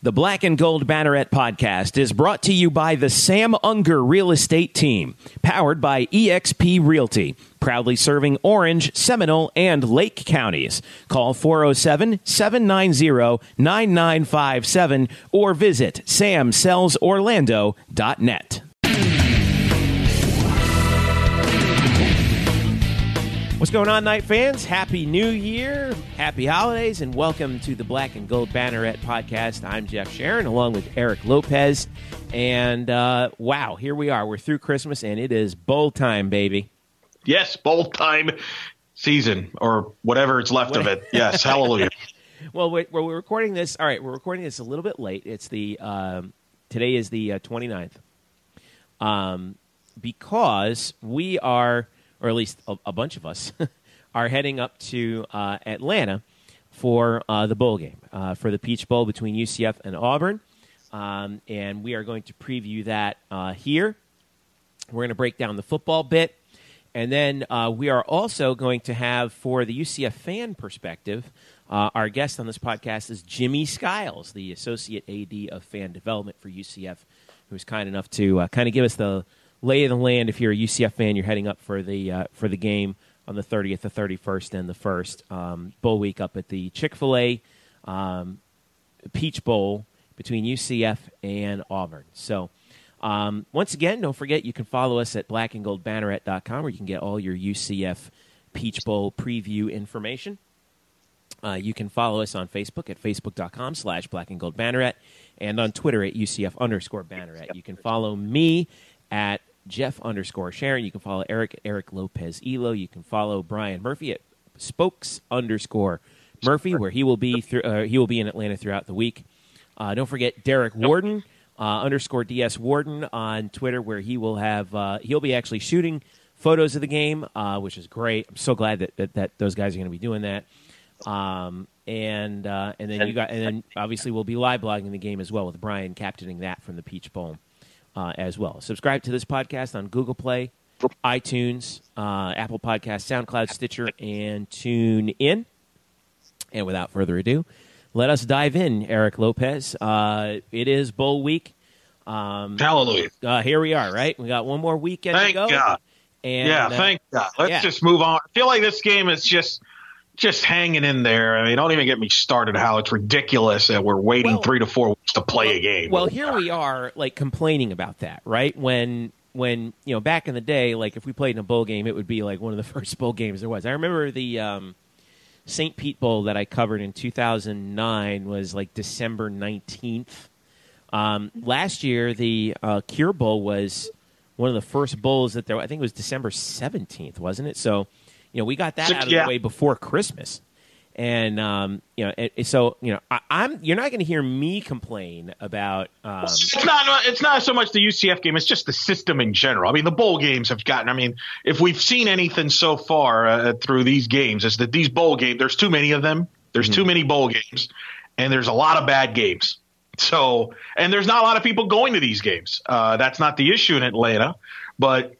The Black and Gold Banneret podcast is brought to you by the Sam Unger Real Estate Team, powered by eXp Realty, proudly serving Orange, Seminole, and Lake counties. Call 407 790 9957 or visit samsellsorlando.net. What's going on, Knight fans? Happy New Year, happy holidays, and welcome to the Black and Gold Banneret podcast. I'm Jeff Sharon, along with Eric Lopez. And uh, wow, here we are. We're through Christmas, and it is bowl time, baby. Yes, bowl time season, or whatever is left of it. Yes, hallelujah. well, we're, we're, recording this. All right, we're recording this a little bit late. It's the um, today is the uh, 29th, um, because we are or at least a, a bunch of us, are heading up to uh, Atlanta for uh, the bowl game, uh, for the Peach Bowl between UCF and Auburn. Um, and we are going to preview that uh, here. We're going to break down the football bit. And then uh, we are also going to have, for the UCF fan perspective, uh, our guest on this podcast is Jimmy Skiles, the Associate AD of Fan Development for UCF, who's kind enough to kind of give us the lay of the land if you're a UCF fan. You're heading up for the uh, for the game on the 30th, the 31st, and the first um, bowl week up at the Chick Fil A um, Peach Bowl between UCF and Auburn. So. Um, once again, don't forget you can follow us at blackandgoldbanneret.com where you can get all your UCF Peach Bowl preview information. Uh, you can follow us on Facebook at facebook.com slash black and gold banneret and on Twitter at UCF underscore banneret. You can follow me at Jeff underscore Sharon. You can follow Eric at Eric Lopez Elo. You can follow Brian Murphy at Spokes underscore Murphy, where he will be through, uh, he will be in Atlanta throughout the week. Uh, don't forget Derek Warden uh, underscore DS Warden on Twitter, where he will have uh, he'll be actually shooting photos of the game, uh, which is great. I'm so glad that that, that those guys are going to be doing that. Um, and uh, and then you got and then obviously we'll be live blogging the game as well with Brian captaining that from the Peach Bowl uh, as well. Subscribe to this podcast on Google Play, iTunes, uh, Apple Podcast, SoundCloud, Stitcher, and Tune In. And without further ado, let us dive in, Eric Lopez. Uh, it is Bowl Week. Um, Hallelujah. Uh, here we are, right? We got one more weekend thank to go. God. And, yeah, uh, thank God. Let's yeah. just move on. I feel like this game is just just hanging in there. I mean, don't even get me started how it's ridiculous that we're waiting Well- three to four weeks to play a game. Well, here we are, like complaining about that, right? When when you know back in the day, like if we played in a bowl game, it would be like one of the first bowl games there was. I remember the um, St. Pete Bowl that I covered in 2009 was like December 19th. Um, last year, the uh, Cure Bowl was one of the first bowls that there. I think it was December 17th, wasn't it? So, you know, we got that out of yeah. the way before Christmas. And um, you know, it, it- so you know, I, I'm you're not going to hear me complain about um, it's not. It's not so much the UCF game. It's just the system in general. I mean, the bowl games have gotten. I mean, if we've seen anything so far uh, through these games, is that these bowl games. There's too many of them. There's too many bowl games, and there's a lot of bad games. So, and there's not a lot of people going to these games. Uh, that's not the issue in Atlanta, but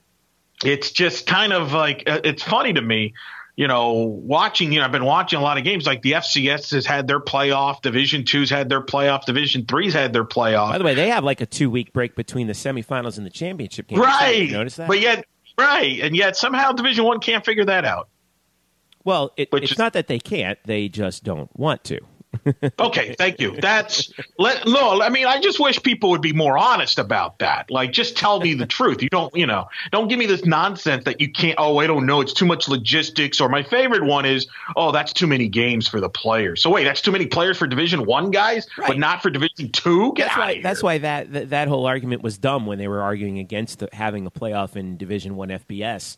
it's just kind of like uh, it's funny to me you know watching you know i've been watching a lot of games like the fcs has had their playoff division two's had their playoff division three's had their playoff By the way, they have like a two week break between the semifinals and the championship game. right You notice that? but yet right and yet somehow division one can't figure that out well, it, it's is- not that they can't; they just don't want to. Okay thank you that's let no i mean i just wish people would be more honest about that like just tell me the truth you don't you know don't give me this nonsense that you can't oh i don't know it's too much logistics or my favorite one is oh that's too many games for the players so wait that's too many players for division one guys Right. but not for division two get That's why. That's why that, that that whole argument was dumb when they were arguing against the, having a playoff in Division One FBS.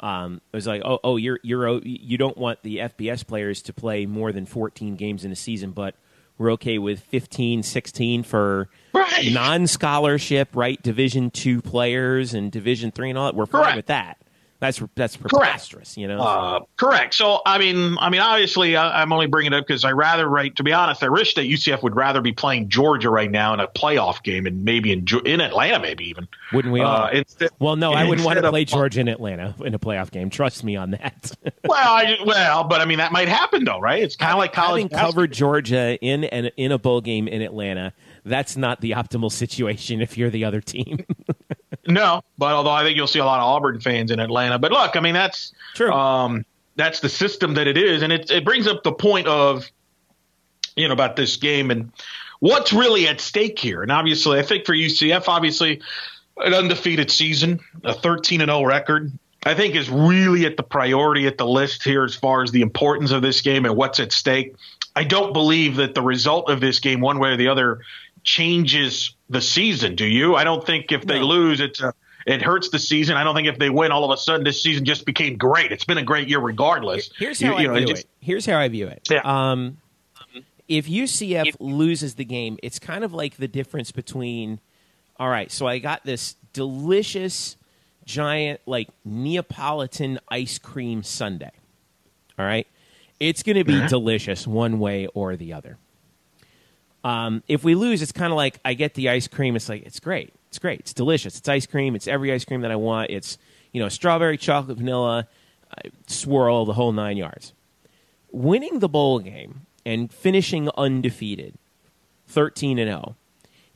Um, it was like, oh, oh, you're you're you don't want the FBS players to play more than 14 games in a season, but we're okay with 15, 16 for Right. non-scholarship, right? Division two players and Division three and all that. We're fine Correct. with that. That's that's preposterous, you know. Uh, correct. So I mean, I mean, obviously, I, am only bringing it up because I rather, right? To be honest, I wish that UCF would rather be playing Georgia right now in a playoff game and maybe in in Atlanta, maybe even. Wouldn't we all? Uh, instead, well, no, I wouldn't want to play Georgia in Atlanta in a playoff game. Trust me on that. well, I, well, but I mean, that might happen though, right? It's kind of like college. Having covered Georgia in an, in a bowl game in Atlanta, that's not the optimal situation if you're the other team. no, but although I think you'll see a lot of Auburn fans in Atlanta. But look, I mean that's true. Um, that's the system that it is, and it it brings up the point of you know about this game and what's really at stake here. And obviously, I think for UCF, obviously an undefeated season, a 13 and 0 record. I think is really at the priority at the list here as far as the importance of this game and what's at stake. I don't believe that the result of this game, one way or the other, changes the season. Do you? I don't think if they no. lose, it's a, it hurts the season. I don't think if they win, all of a sudden this season just became great. It's been a great year regardless. Here's how you, I you view know, it. Here's how I view it. Yeah. Um, if UCF if, loses the game, it's kind of like the difference between. All right, so I got this delicious, giant like Neapolitan ice cream sundae. All right, it's going to be mm-hmm. delicious one way or the other. Um, if we lose, it's kind of like I get the ice cream. It's like it's great. It's great. It's delicious. It's ice cream. It's every ice cream that I want. It's you know strawberry, chocolate, vanilla, swirl, the whole nine yards. Winning the bowl game and finishing undefeated, thirteen and zero, oh,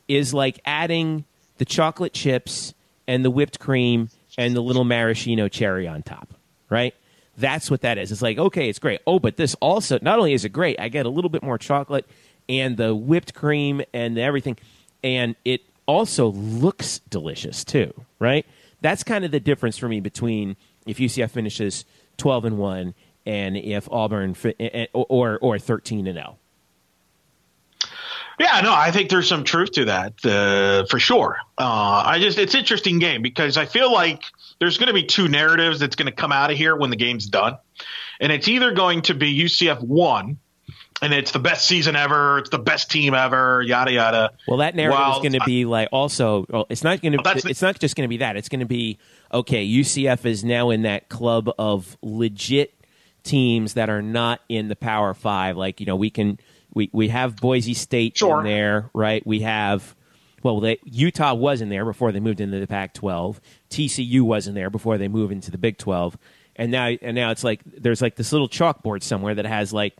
is like adding the chocolate chips and the whipped cream and the little maraschino cherry on top. Right. That's what that is. It's like okay, it's great. Oh, but this also not only is it great, I get a little bit more chocolate and the whipped cream and everything. And it also looks delicious too, right? That's kind of the difference for me between if UCF finishes 12 and 1 and if Auburn or or 13 and 0. Yeah, no, I think there's some truth to that uh, for sure. Uh, I just it's interesting game because I feel like there's going to be two narratives that's going to come out of here when the game's done, and it's either going to be UCF one and it's the best season ever. It's the best team ever. Yada yada. Well, that narrative well, is going to be like also. Well, it's not going to. Well, it's not just going to be that. It's going to be okay. UCF is now in that club of legit teams that are not in the Power Five. Like you know, we can we we have Boise State sure. in there, right? We have. Well, they, Utah was in there before they moved into the Pac-12. TCU was in there before they moved into the Big 12. And now, and now it's like there's like this little chalkboard somewhere that has like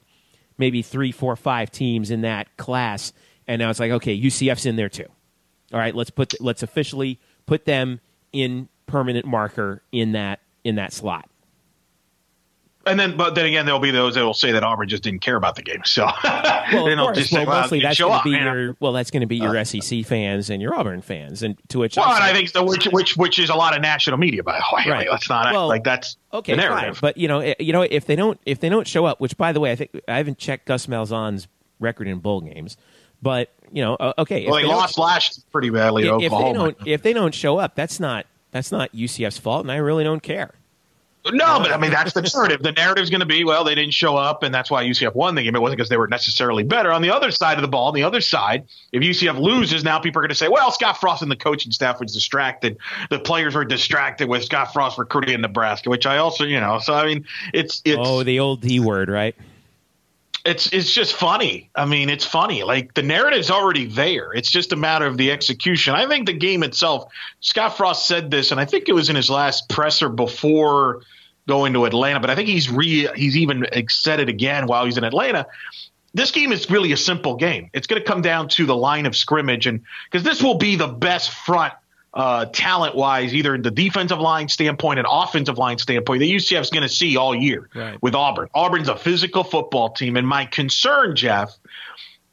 maybe three, four, five teams in that class, and now it's like, okay, UCF's in there too. All right, let's put let's officially put them in permanent marker in that in that slot. And then, but then again, there'll be those that will say that Auburn just didn't care about the game. So, well, of course. well, say, well, mostly that's going to be your well, that's going to be your uh, SEC fans and your Auburn fans, and to which well, I, and I think so, which which which is a lot of national media, by the way. Right. That's not well, like that's okay, fine. But you know, eh, you know, if they don't if they don't show up, which by the way, I think I haven't checked Gus Malzahn's record in bowl games, but you know, okay, well, they, they lost last pretty badly. If, if they don't if they don't show up, that's not that's not UCF's fault, and I really don't care. No, but I mean that's the narrative. The narrative is going to be, well, they didn't show up, and that's why UCF won the game. It wasn't because they were necessarily better. On the other side of the ball, on the other side, if UCF loses, now people are going to say, well, Scott Frost and the coaching staff was distracted. The players were distracted with Scott Frost recruiting in Nebraska, which I also, you know, so I mean, it's it's oh the old D word, right? it's it's just funny. I mean, it's funny. Like the narrative's already there. It's just a matter of the execution. I think the game itself. Scott Frost said this, and I think it was in his last presser before going to Atlanta. But I think he's re he's even said it again while he's in Atlanta. This game is really a simple game. It's going to come down to the line of scrimmage, and because this will be the best front uh, talent wise, either in the defensive line standpoint and offensive line standpoint, that UCF is going to see all year right. with Auburn. Auburn's a physical football team. And my concern, Jeff,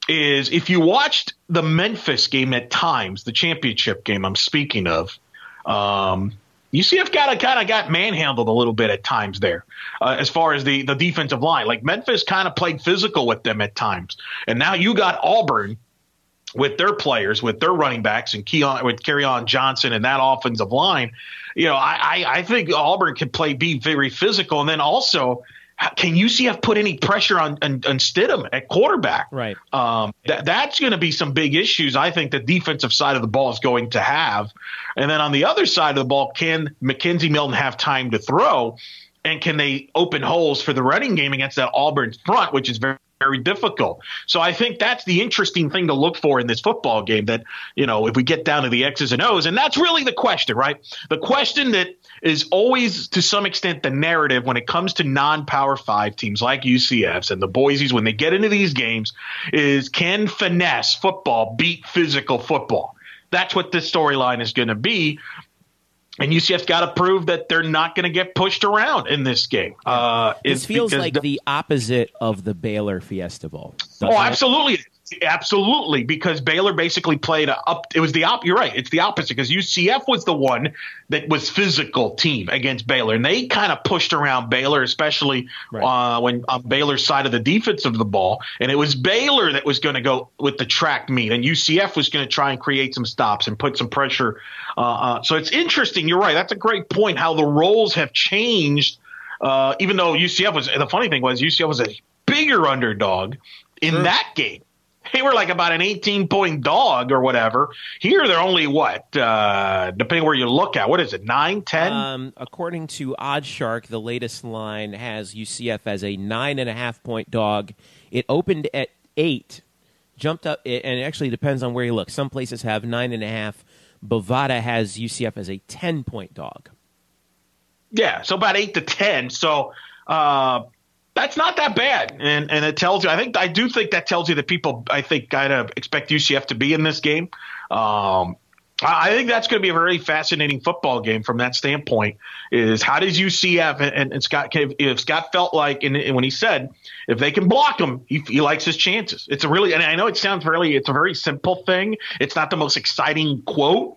is if you watched the Memphis game at times, the championship game I'm speaking of, um, UCF got kind of got manhandled a little bit at times there, uh, as far as the the defensive line. Like Memphis kind of played physical with them at times, and now you got Auburn with their players, with their running backs, and Keon with on Johnson and that offensive line, you know, I, I, I think Auburn can play be very physical, and then also can UCF put any pressure on, on, on Stidham at quarterback? Right. Um, that, that's going to be some big issues. I think the defensive side of the ball is going to have. And then on the other side of the ball, can McKenzie Milton have time to throw? And can they open holes for the running game against that Auburn front, which is very very difficult. So I think that's the interesting thing to look for in this football game that, you know, if we get down to the X's and O's, and that's really the question, right? The question that is always to some extent the narrative when it comes to non-power five teams like UCFs and the Boise's when they get into these games is can finesse football beat physical football? That's what this storyline is going to be. And UCF's got to prove that they're not going to get pushed around in this game. Uh, this feels like the, the, opposite of the Baylor Fiesta Bowl. Oh, absolutely. It? Absolutely, because Baylor basically played a up. It was the op. You're right. It's the opposite because UCF was the one that was physical team against Baylor, and they kind of pushed around Baylor, especially right. uh, when on Baylor's side of the defense of the ball. And it was Baylor that was going to go with the track meet, and UCF was going to try and create some stops and put some pressure. Uh, uh, so it's interesting. You're right. That's a great point. How the roles have changed. Uh, even though UCF was the funny thing was UCF was a bigger underdog in sure. that game they were like about an 18 point dog or whatever. Here they're only what, uh, depending where you look at, what is it, 9, 10? Um, according to OddsShark, the latest line has UCF as a nine and a half point dog. It opened at eight, jumped up, and it actually depends on where you look. Some places have nine and a half. Bovada has UCF as a 10 point dog. Yeah, so about eight to 10. So, uh, that's not that bad, and and it tells you. I think I do think that tells you that people I think kind of expect UCF to be in this game. Um, I think that's going to be a very fascinating football game from that standpoint. Is how does UCF and, and Scott if Scott felt like and, and, when he said if they can block him, he, he likes his chances. It's a really and I know it sounds really it's a very simple thing. It's not the most exciting quote,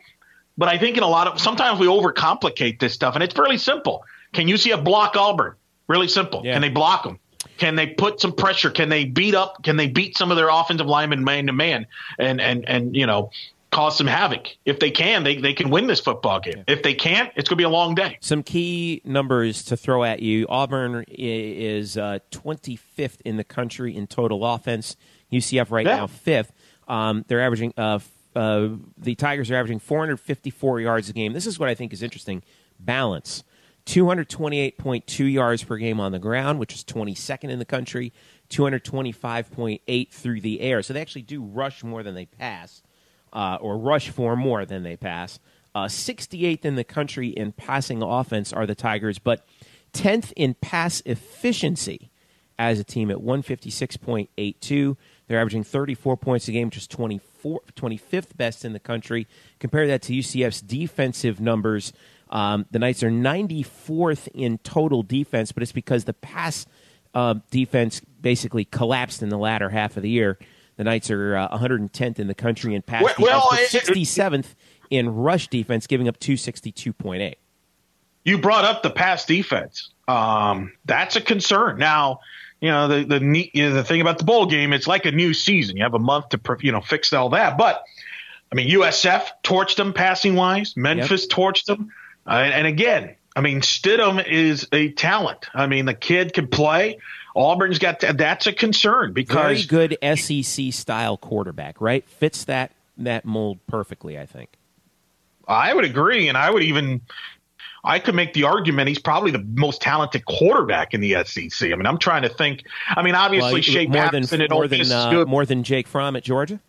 but I think in a lot of sometimes we overcomplicate this stuff, and it's fairly simple. Can UCF block Auburn? Really simple. Yeah. Can they block them? Can they put some pressure? Can they beat up? Can they beat some of their offensive linemen man to man and and and you know cause some havoc? If they can, they they can win this football game. Yeah. If they can't, it's going to be a long day. Some key numbers to throw at you: Auburn is uh, 25th in the country in total offense. UCF right yeah. now fifth. Um, they're averaging. Uh, uh, the Tigers are averaging 454 yards a game. This is what I think is interesting: balance. 228.2 yards per game on the ground, which is 22nd in the country, 225.8 through the air. So they actually do rush more than they pass, uh, or rush for more than they pass. Uh, 68th in the country in passing offense are the Tigers, but 10th in pass efficiency as a team at 156.82. They're averaging 34 points a game, which is 24, 25th best in the country. Compare that to UCF's defensive numbers um, the Knights are 94th in total defense, but it's because the pass uh, defense basically collapsed in the latter half of the year. The Knights are uh, 110th in the country in pass well, defense, well, 67th in rush defense, giving up 262.8. You brought up the pass defense. Um, that's a concern. Now, you know the the you know, the thing about the bowl game, it's like a new season. You have a month to you know fix all that. But I mean, USF torched them passing wise. Memphis yep. torched them. Uh, and again, I mean, Stidham is a talent. I mean, the kid can play. Auburn's got to, that's a concern because very good SEC style quarterback, right? Fits that that mold perfectly, I think. I would agree, and I would even I could make the argument he's probably the most talented quarterback in the SEC. I mean, I'm trying to think. I mean, obviously, well, Shea more Patterson than, more than, uh, more than Jake Fromm at Georgia.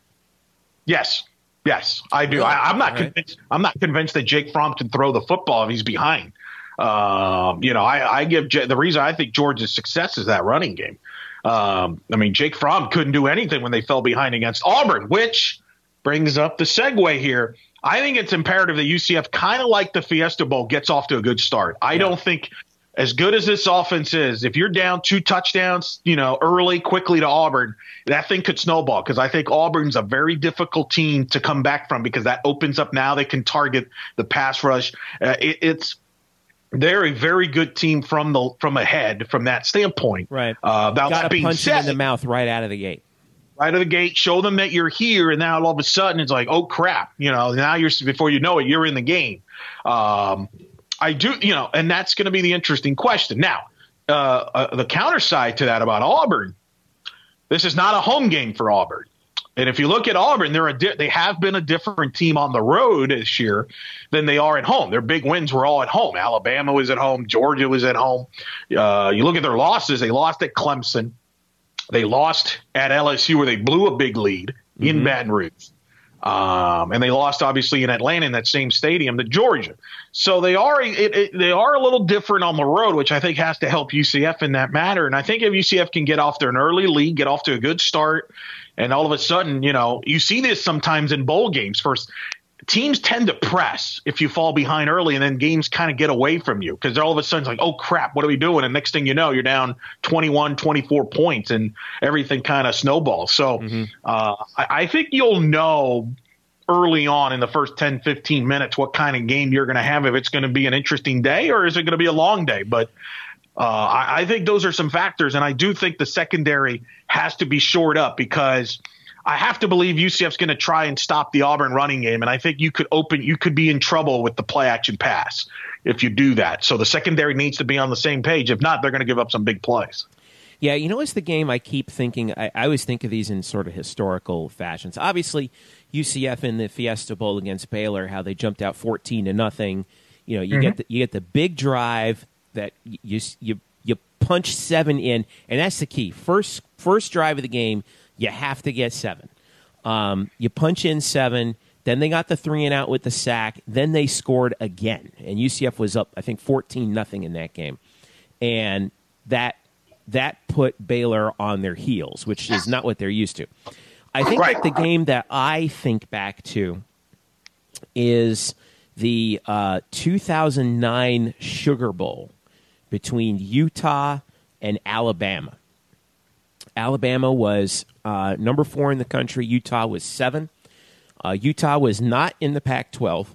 Yes, Yes, I do. Really? I, am not All convinced. I'm not convinced that Jake Fromm can throw the football if he's behind. Um, you know, I, I give the reason I think Georgia's success is that running game. Um, I mean, Jake Fromm couldn't do anything when they fell behind against Auburn, which brings up the segue here. I think it's imperative that UCF, kind of like the Fiesta Bowl, gets off to a good start. I yeah. don't think as good as this offense is, if you're down two touchdowns, you know, early, quickly to Auburn, that thing could snowball because I think Auburn's a very difficult team to come back from because that opens up now they can target the pass rush. Uh, it, it's they're a very good team from the from ahead from that standpoint. Right. Uh, Got that being punch said, in the mouth right out of the gate. Right out of the gate, show them that you're here, and now all of a sudden it's like, oh crap, you know, now you're before you know it, you're in the game. Um, I do, you know, and that's going to be the interesting question. Now, uh, uh, the counter side to that about Auburn, this is not a home game for Auburn. And if you look at Auburn, they're a di- they have been a different team on the road this year than they are at home. Their big wins were all at home. Alabama was at home. Georgia was at home. Uh, you look at their losses. They lost at Clemson. They lost at LSU where they blew a big lead mm-hmm. in Baton Rouge. Um, and they lost obviously in Atlanta in that same stadium to Georgia. So they are it, it, they are a little different on the road, which I think has to help UCF in that matter. And I think if UCF can get off to an early lead, get off to a good start, and all of a sudden, you know, you see this sometimes in bowl games. First, teams tend to press if you fall behind early and then games kind of get away from you because all of a sudden it's like, oh crap, what are we doing? And next thing you know, you're down 21, 24 points and everything kind of snowballs. So mm-hmm. uh, I, I, think you'll know early on in the first 10, 15 minutes what kind of game you're going to have, if it's going to be an interesting day or is it going to be a long day. But uh, I, I think those are some factors. And I do think the secondary has to be shored up because – I have to believe UCF's going to try and stop the Auburn running game, and I think you could open, you could be in trouble with the play action pass if you do that. So the secondary needs to be on the same page. If not, they're going to give up some big plays. Yeah, you know, it's the game I keep thinking. I, I, always think of these in sort of historical fashions. Obviously, UCF in the Fiesta Bowl against Baylor, how they jumped out fourteen to nothing. You know, you mm-hmm. get the, you get the big drive that you you you punch seven in, and that's the key. First first drive of the game you have to get seven. Um, you punch in seven. Then they got the three and out with the sack. Then they scored again, and UCF was up, I think, fourteen nothing in that game, and that that put Baylor on their heels, which is not what they're used to. I think right. that the game that I think back to is the uh, 2009 Sugar Bowl between Utah and Alabama. Alabama was uh, number four in the country. Utah was seven. Uh, Utah was not in the Pac-12.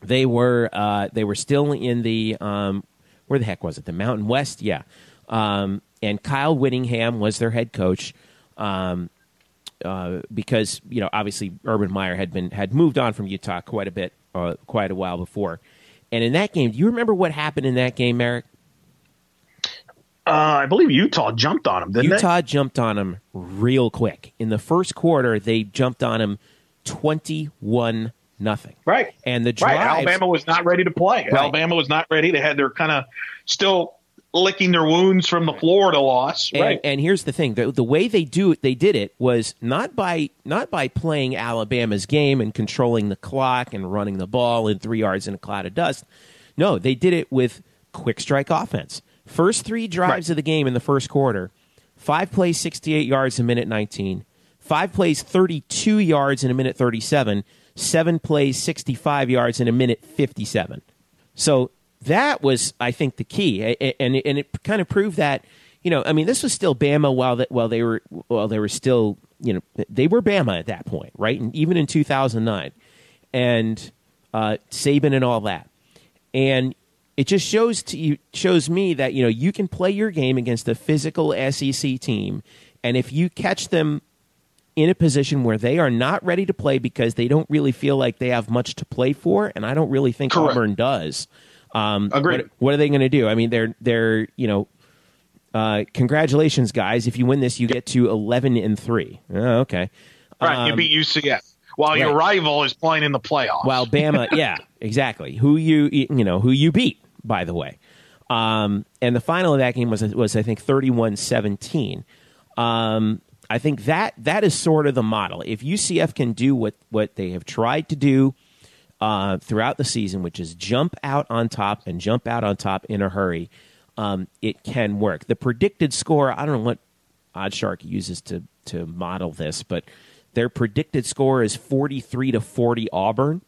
They were uh, they were still in the um, where the heck was it? The Mountain West, yeah. Um, and Kyle Whittingham was their head coach. Um, uh, because you know, obviously, Urban Meyer had been had moved on from Utah quite a bit, uh, quite a while before. And in that game, do you remember what happened in that game, Merrick? Uh, I believe Utah jumped on him, Utah they? jumped on him real quick. In the first quarter, they jumped on him 21 nothing. Right. And the drives, right. Alabama was not ready to play. Right. Alabama was not ready. They had their kind of still licking their wounds from the Florida loss. And, right. And here's the thing: the, the way they do it, they did it was not by not by playing Alabama's game and controlling the clock and running the ball in three yards in a cloud of dust. No, they did it with quick strike offense. First three drives right. of the game in the first quarter, five plays, 68 yards in a minute 19, five plays, 32 yards in a minute 37, seven plays, 65 yards in a minute 57. So that was, I think, the key, and and it kind of proved that, you know, I mean, this was still Bama while that while they were while they were still, you know, they were Bama at that point, right? And even in 2009, and uh, Saban and all that, and it just shows to you shows me that you know you can play your game against a physical SEC team, and if you catch them in a position where they are not ready to play because they don't really feel like they have much to play for, and I don't really think Correct. Auburn does. Um, Agreed. What, what, are they going to do? I mean, they're they're you know, uh, congratulations, guys! If you win this, you get to eleven and three. Oh, okay, right? Um, you beat UCF while right. your rival is playing in the playoffs. While Bama, yeah, exactly. Who you you know who you beat by the way. Um, and the final of that game was, was I think, 31 17. Um, I think that that is sort of the model. If UCF can do what, what they have tried to do uh, throughout the season, which is jump out on top and jump out on top in a hurry, um, it can work. The predicted score, I don't know what OddsShark uses to, to model this, but their predicted score is 43 to 40 Auburn,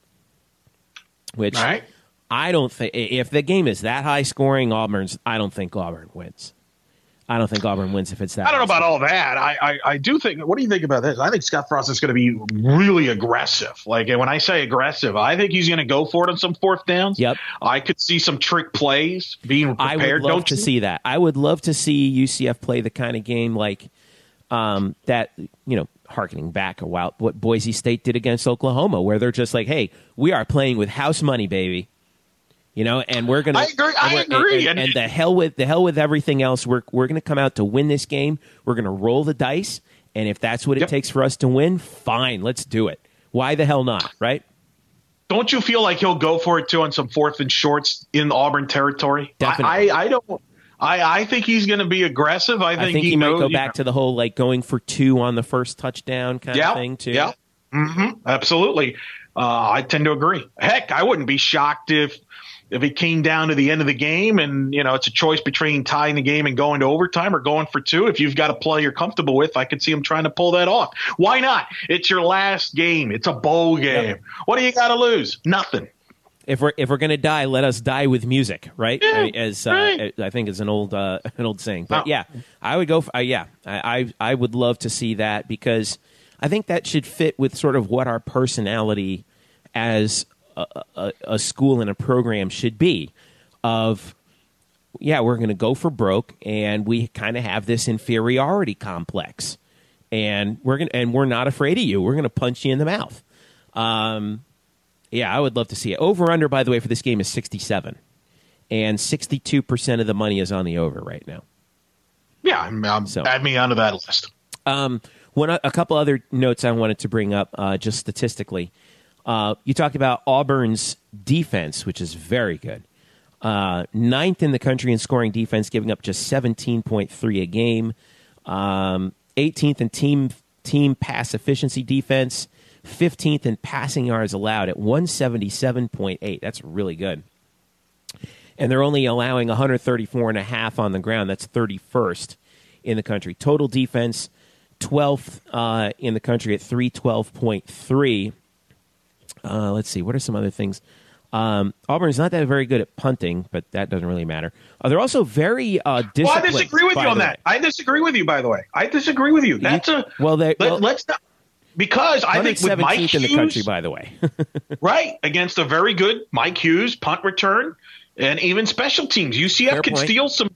which right. I don't think if the game is that high scoring, Auburn's. I don't think Auburn wins. I don't think Auburn wins if it's that. I don't know about all that. I, I, I do think. What do you think about this? I think Scott Frost is going to be really aggressive. Like when I say aggressive, I think he's going to go for it on some fourth downs. Yep. I could see some trick plays being prepared. I would love don't to you? see that. I would love to see UCF play the kind of game like um, that. You know, harkening back a while, what Boise State did against Oklahoma, where they're just like, "Hey, we are playing with house money, baby." You know, and we're gonna. I agree. and I we're- agree. And, And- and the hell with the hell with everything else. We're we're gonna come out to win this game. We're gonna roll the dice, and if that's what it takes for us to win, fine, let's do it. Why the hell not? Right? Don't you feel like he'll go for it too on some fourth and shorts in Auburn territory? Definitely. I, I, I don't. I, I think he's going to be aggressive. I think, I think he, knows, might go back know- to the whole like going for two on the first touchdown kind of thing too. Yeah, hmm absolutely. Uh, I tend to agree. Heck, I wouldn't be shocked if if it came down to the end of the game and you know it's a choice between tying the game and going to overtime or going for two. If you've got a play you're comfortable with, I could see him trying to pull that off. Why not? It's your last game. It's a bowl game. What do you got to lose? Nothing. If we're if we're gonna die, let us die with music, right? Yeah, As uh, right. I think is an old uh, an old saying. But Oh. yeah, I would go. For, uh, yeah, I, I I would love to see that because I think that should fit with sort of what our personality as a, a, a school and a program should be. Of yeah, we're going to go for broke, and we kind of have this inferiority complex, and we're going and we're not afraid of you. We're going to punch you in the mouth. Um, yeah, I would love to see it. Over under, by the way, for this game is sixty seven, and sixty two percent of the money is on the over right now. Yeah, I'm, I'm, So- add me onto that list. Um, one a couple other notes I wanted to bring up, uh, just statistically. Uh, you talked about Auburn's defense, which is very good. Uh, ninth in the country in scoring defense, giving up just seventeen point three a game. Um, 18th in team team pass efficiency defense. 15th in passing yards allowed at 177.8. That's really good and they're only allowing 134 and a half on the ground. That's 31st in the country. Total defense, 12th uh, in the country at 312.3. Uh, let's see. What are some other things? Um, Auburn's not that very good at punting, but that doesn't really matter. Uh, they're also very uh, Well, I disagree with you on that. way. I disagree with you, by the way. I disagree with you. That's a well, they- well- let, us not because I think with Mike 117th in the Hughes, country, by the way. right against a very good Mike Hughes punt return and even special teams. UCF Fair can point. steal some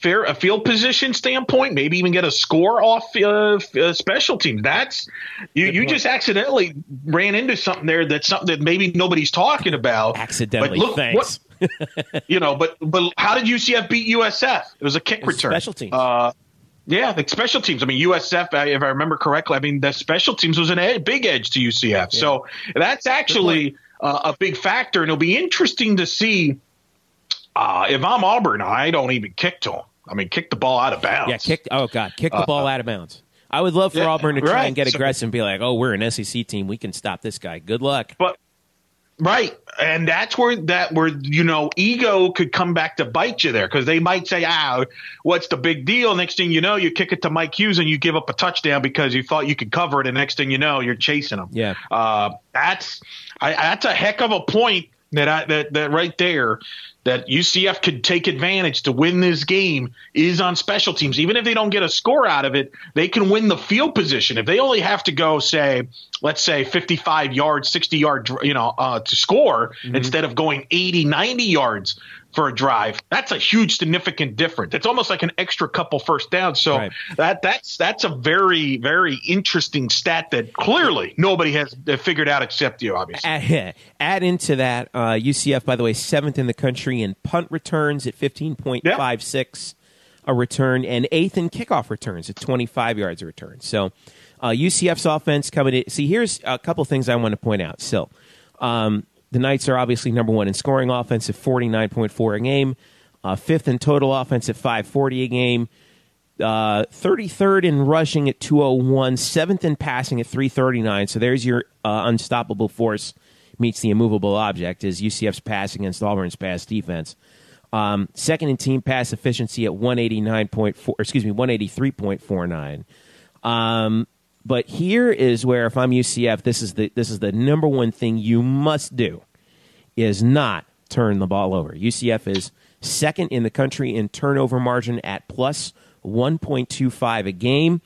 fair a field position standpoint, maybe even get a score off uh, uh, special teams. That's you. Good You point. just accidentally ran into something there. That's something that maybe nobody's talking about. Accidentally, But look, thanks. What, you know, but but how did UCF beat USF? It was a kick was return. special teams. Uh, yeah, the special teams. I mean, USF, if I remember correctly, I mean the special teams was a ed- big edge to UCF. So that's actually uh, a big factor, and it'll be interesting to see. Uh, if I'm Auburn, I don't even kick to them. I mean, kick the ball out of bounds. Yeah, kick. Oh God, kick the ball out of bounds. I would love for Uh, yeah, Auburn to try right. and get So- aggressive and be like, "Oh, we're an SEC team. We can stop this guy. Good luck." But right, and that's where that where you know ego could come back to bite you there because they might say, "Ah, what's the big deal?" Next thing you know, you kick it to Mike Hughes and you give up a touchdown because you thought you could cover it, and next thing you know, you're chasing them. Yeah. uh, that's I, that's a heck of a point that I that that right there that UCF could take advantage to win this game is on special teams. Even if they don't get a score out of it, they can win the field position. If they only have to go, say, let's say 55 yards, 60 yard, you know, uh, to score Mm-hmm. instead of going 80, 90 yards for a drive, that's a huge significant difference. It's almost like an extra couple first downs. So Right. that that's that's a very very interesting stat that clearly nobody has figured out except you, obviously. Add, add into that uh, UCF, by the way, seventh in the country in punt returns at fifteen point five six a return, and eighth in kickoff returns at twenty five yards a return. So uh, UCF's offense coming in. See, here's a couple things I want to point out. So. um, the Knights are obviously number one in scoring offense at forty nine point four a game, uh, fifth in total offense at five forty a game. Uh, 33rd in rushing at 201, seventh in passing at 339. So there's your uh, unstoppable force meets the immovable object is UCF's pass against Auburn's pass defense. Um, second in team pass efficiency at 189.4, excuse me, 183.49. Um, but here is where if I'm UCF, this is the this is the number one thing you must do is not turn the ball over. UCF is second in the country in turnover margin at plus 1.25 a game.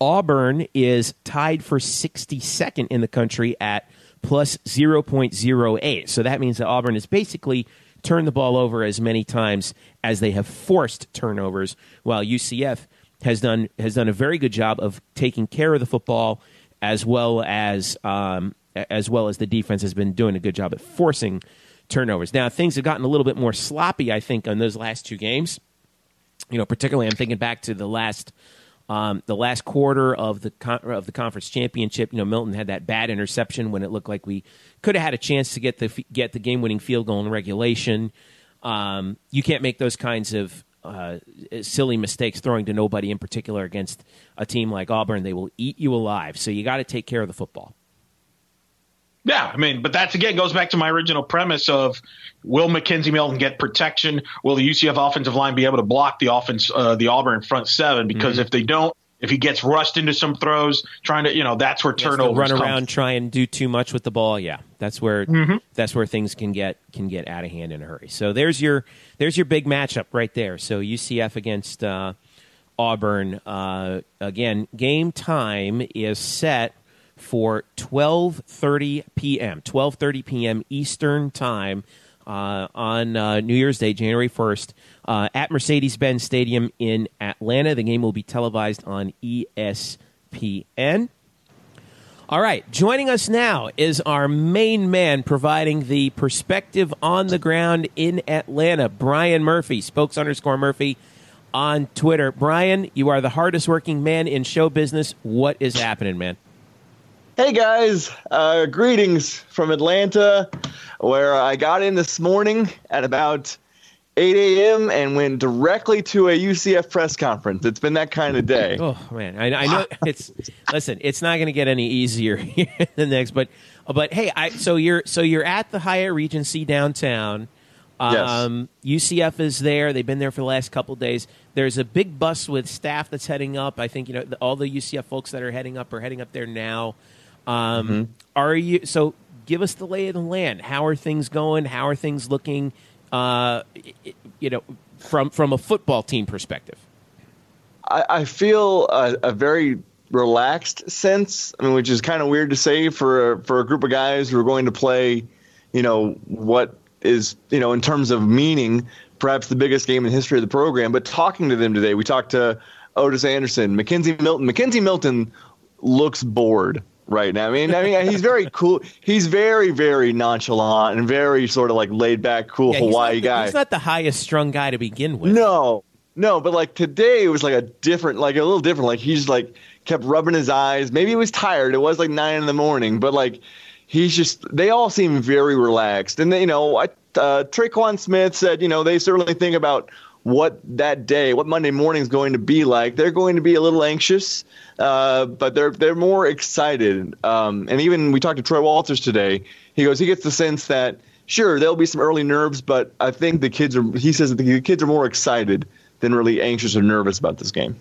Auburn is tied for 62nd in the country at plus 0.08. So that means that Auburn has basically turned the ball over as many times as they have forced turnovers, while UCF has done has done a very good job of taking care of the football as well as um, as well as the defense has been doing a good job at forcing turnovers. Now things have gotten a little bit more sloppy, I think, on those last two games. You know, particularly I'm thinking back to the last um, the last quarter of the con- of the conference championship. You know, Milton had that bad interception when it looked like we could have had a chance to get the get the game winning field goal in regulation. Um, you can't make those kinds of uh, silly mistakes throwing to nobody in particular against a team like Auburn. They will eat you alive. So you got to take care of the football. Yeah, I mean, but that's again goes back to my original premise of will McKenzie Milton get protection? Will the UCF offensive line be able to block the offense, uh, the Auburn front seven? Because mm-hmm. if they don't, if he gets rushed into some throws, trying to, you know, that's where turnovers run around, try and do too much with the ball. Yeah, that's where mm-hmm. that's where things can get can get out of hand in a hurry. So there's your there's your big matchup right there. So UCF against uh, Auburn. Uh, again, game time is set for 12:30 p.m. 12:30 p.m. Eastern time uh, on uh, New Year's Day, January 1st, uh, at Mercedes-Benz Stadium in Atlanta. The game will be televised on ESPN. All right, joining us now is our main man providing the perspective on the ground in Atlanta, Brian Murphy, spokes underscore Murphy on Twitter. Brian, you are the hardest working man in show business. What is happening, man? Hey guys, uh, greetings from Atlanta, where I got in this morning at about 8 a.m. and went directly to a UCF press conference. It's been that kind of day. Oh man, I, I know it's. listen, it's not going to get any easier the next, but but hey, I so you're so you're at the Hyatt Regency downtown. Um, yes. UCF is there. They've been there for the last couple days. There's a big bus with staff that's heading up. I think you know all the UCF folks that are heading up are heading up there now. Um, mm-hmm. Are you so? Give us the lay of the land. How are things going? How are things looking? Uh, you know, from from a football team perspective. I, I feel a, a, very relaxed sense. I mean, which is kind of weird to say for a, for a group of guys who are going to play. You know what is you know in terms of meaning, perhaps the biggest game in the history of the program. But talking to them today, we talked to Otis Anderson, McKenzie Milton. McKenzie Milton looks bored right now. I mean, I mean, he's very cool. He's very, very nonchalant and very sort of like laid back, cool yeah, Hawaii the, guy. He's not the highest strung guy to begin with. No, no, but like today it was like a different, like a little different. Like he's like kept rubbing his eyes. Maybe he was tired. It was like nine in the morning, but like he's just. They all seem very relaxed, and they, you know, I, uh, Tre'Quan Smith said, you know, they certainly think about what that day, what Monday morning is going to be like. They're going to be a little anxious, uh, but they're they're more excited. Um, and even we talked to Troy Walters today. He goes, he gets the sense that sure there'll be some early nerves, but I think the kids are. He says that the kids are more excited than really anxious or nervous about this game.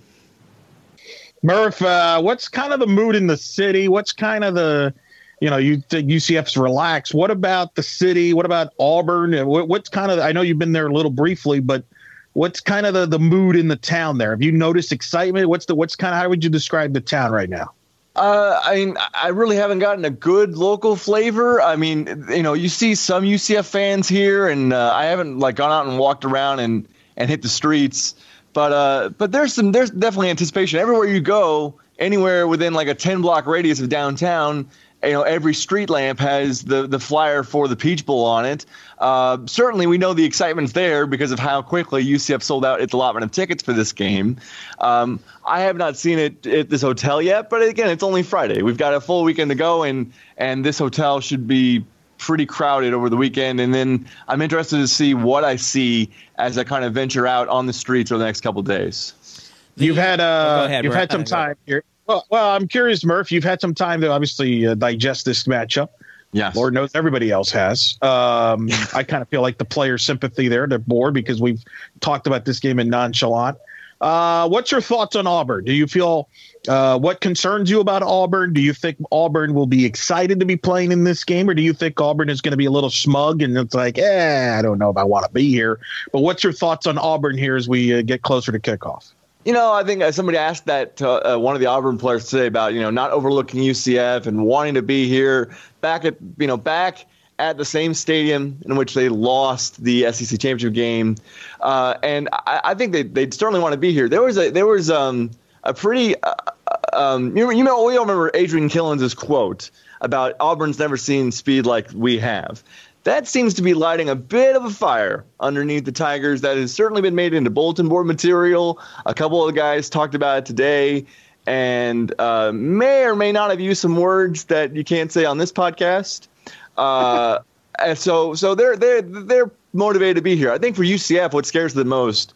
Murph, uh, what's kind of the mood in the city? What's kind of the you know, you think UCF's relaxed. What about the city? What about Auburn? What, what's kind of? I know you've been there a little briefly, but what's kind of the, the mood in the town there? Have you noticed excitement? What's the what's kind of how would you describe the town right now? Uh, I mean, I really haven't gotten a good local flavor. I mean, you know, you see some UCF fans here, and uh, I haven't like gone out and walked around and and hit the streets. But uh, but there's some there's definitely anticipation everywhere you go, anywhere within like a ten block radius of downtown you know every street lamp has the the flyer for the Peach Bowl on it. Uh, certainly, we know the excitement's there because of how quickly UCF sold out its allotment of tickets for this game. Um, I have not seen it at this hotel yet, but again, it's only Friday. We've got a full weekend to go, and and this hotel should be pretty crowded over the weekend. And then I'm interested to see what I see as I kind of venture out on the streets over the next couple days. You've had uh, oh, ahead, you've had some time. You're, well, well, I'm curious, Murph. You've had some time to obviously uh, digest this matchup. Yeah, Lord knows everybody else has. Um, I kind of feel like the player sympathy there. They're bored because we've talked about this game in nonchalant. Uh, what's your thoughts on Auburn? Do you feel uh, what concerns you about Auburn? Do you think Auburn will be excited to be playing in this game, or do you think Auburn is going to be a little smug and it's like, eh, I don't know if I want to be here? But what's your thoughts on Auburn here as we uh, get closer to kickoff? You know, I think uh, somebody asked that to uh, one of the Auburn players today about you know not overlooking UCF and wanting to be here back at you know back at the same stadium in which they lost the SEC championship game, uh, and I, I, think they they certainly want to be here. There was a there was um, a pretty uh, uh um, you, you know we all remember Adrian Killins' quote about Auburn's never seen speed like we have. That seems to be lighting a bit of a fire underneath the Tigers that has certainly been made into bulletin board material. A couple of the guys talked about it today and uh, may or may not have used some words that you can't say on this podcast. Uh, so, so they're they're they're motivated to be here. I think for UCF, what scares them most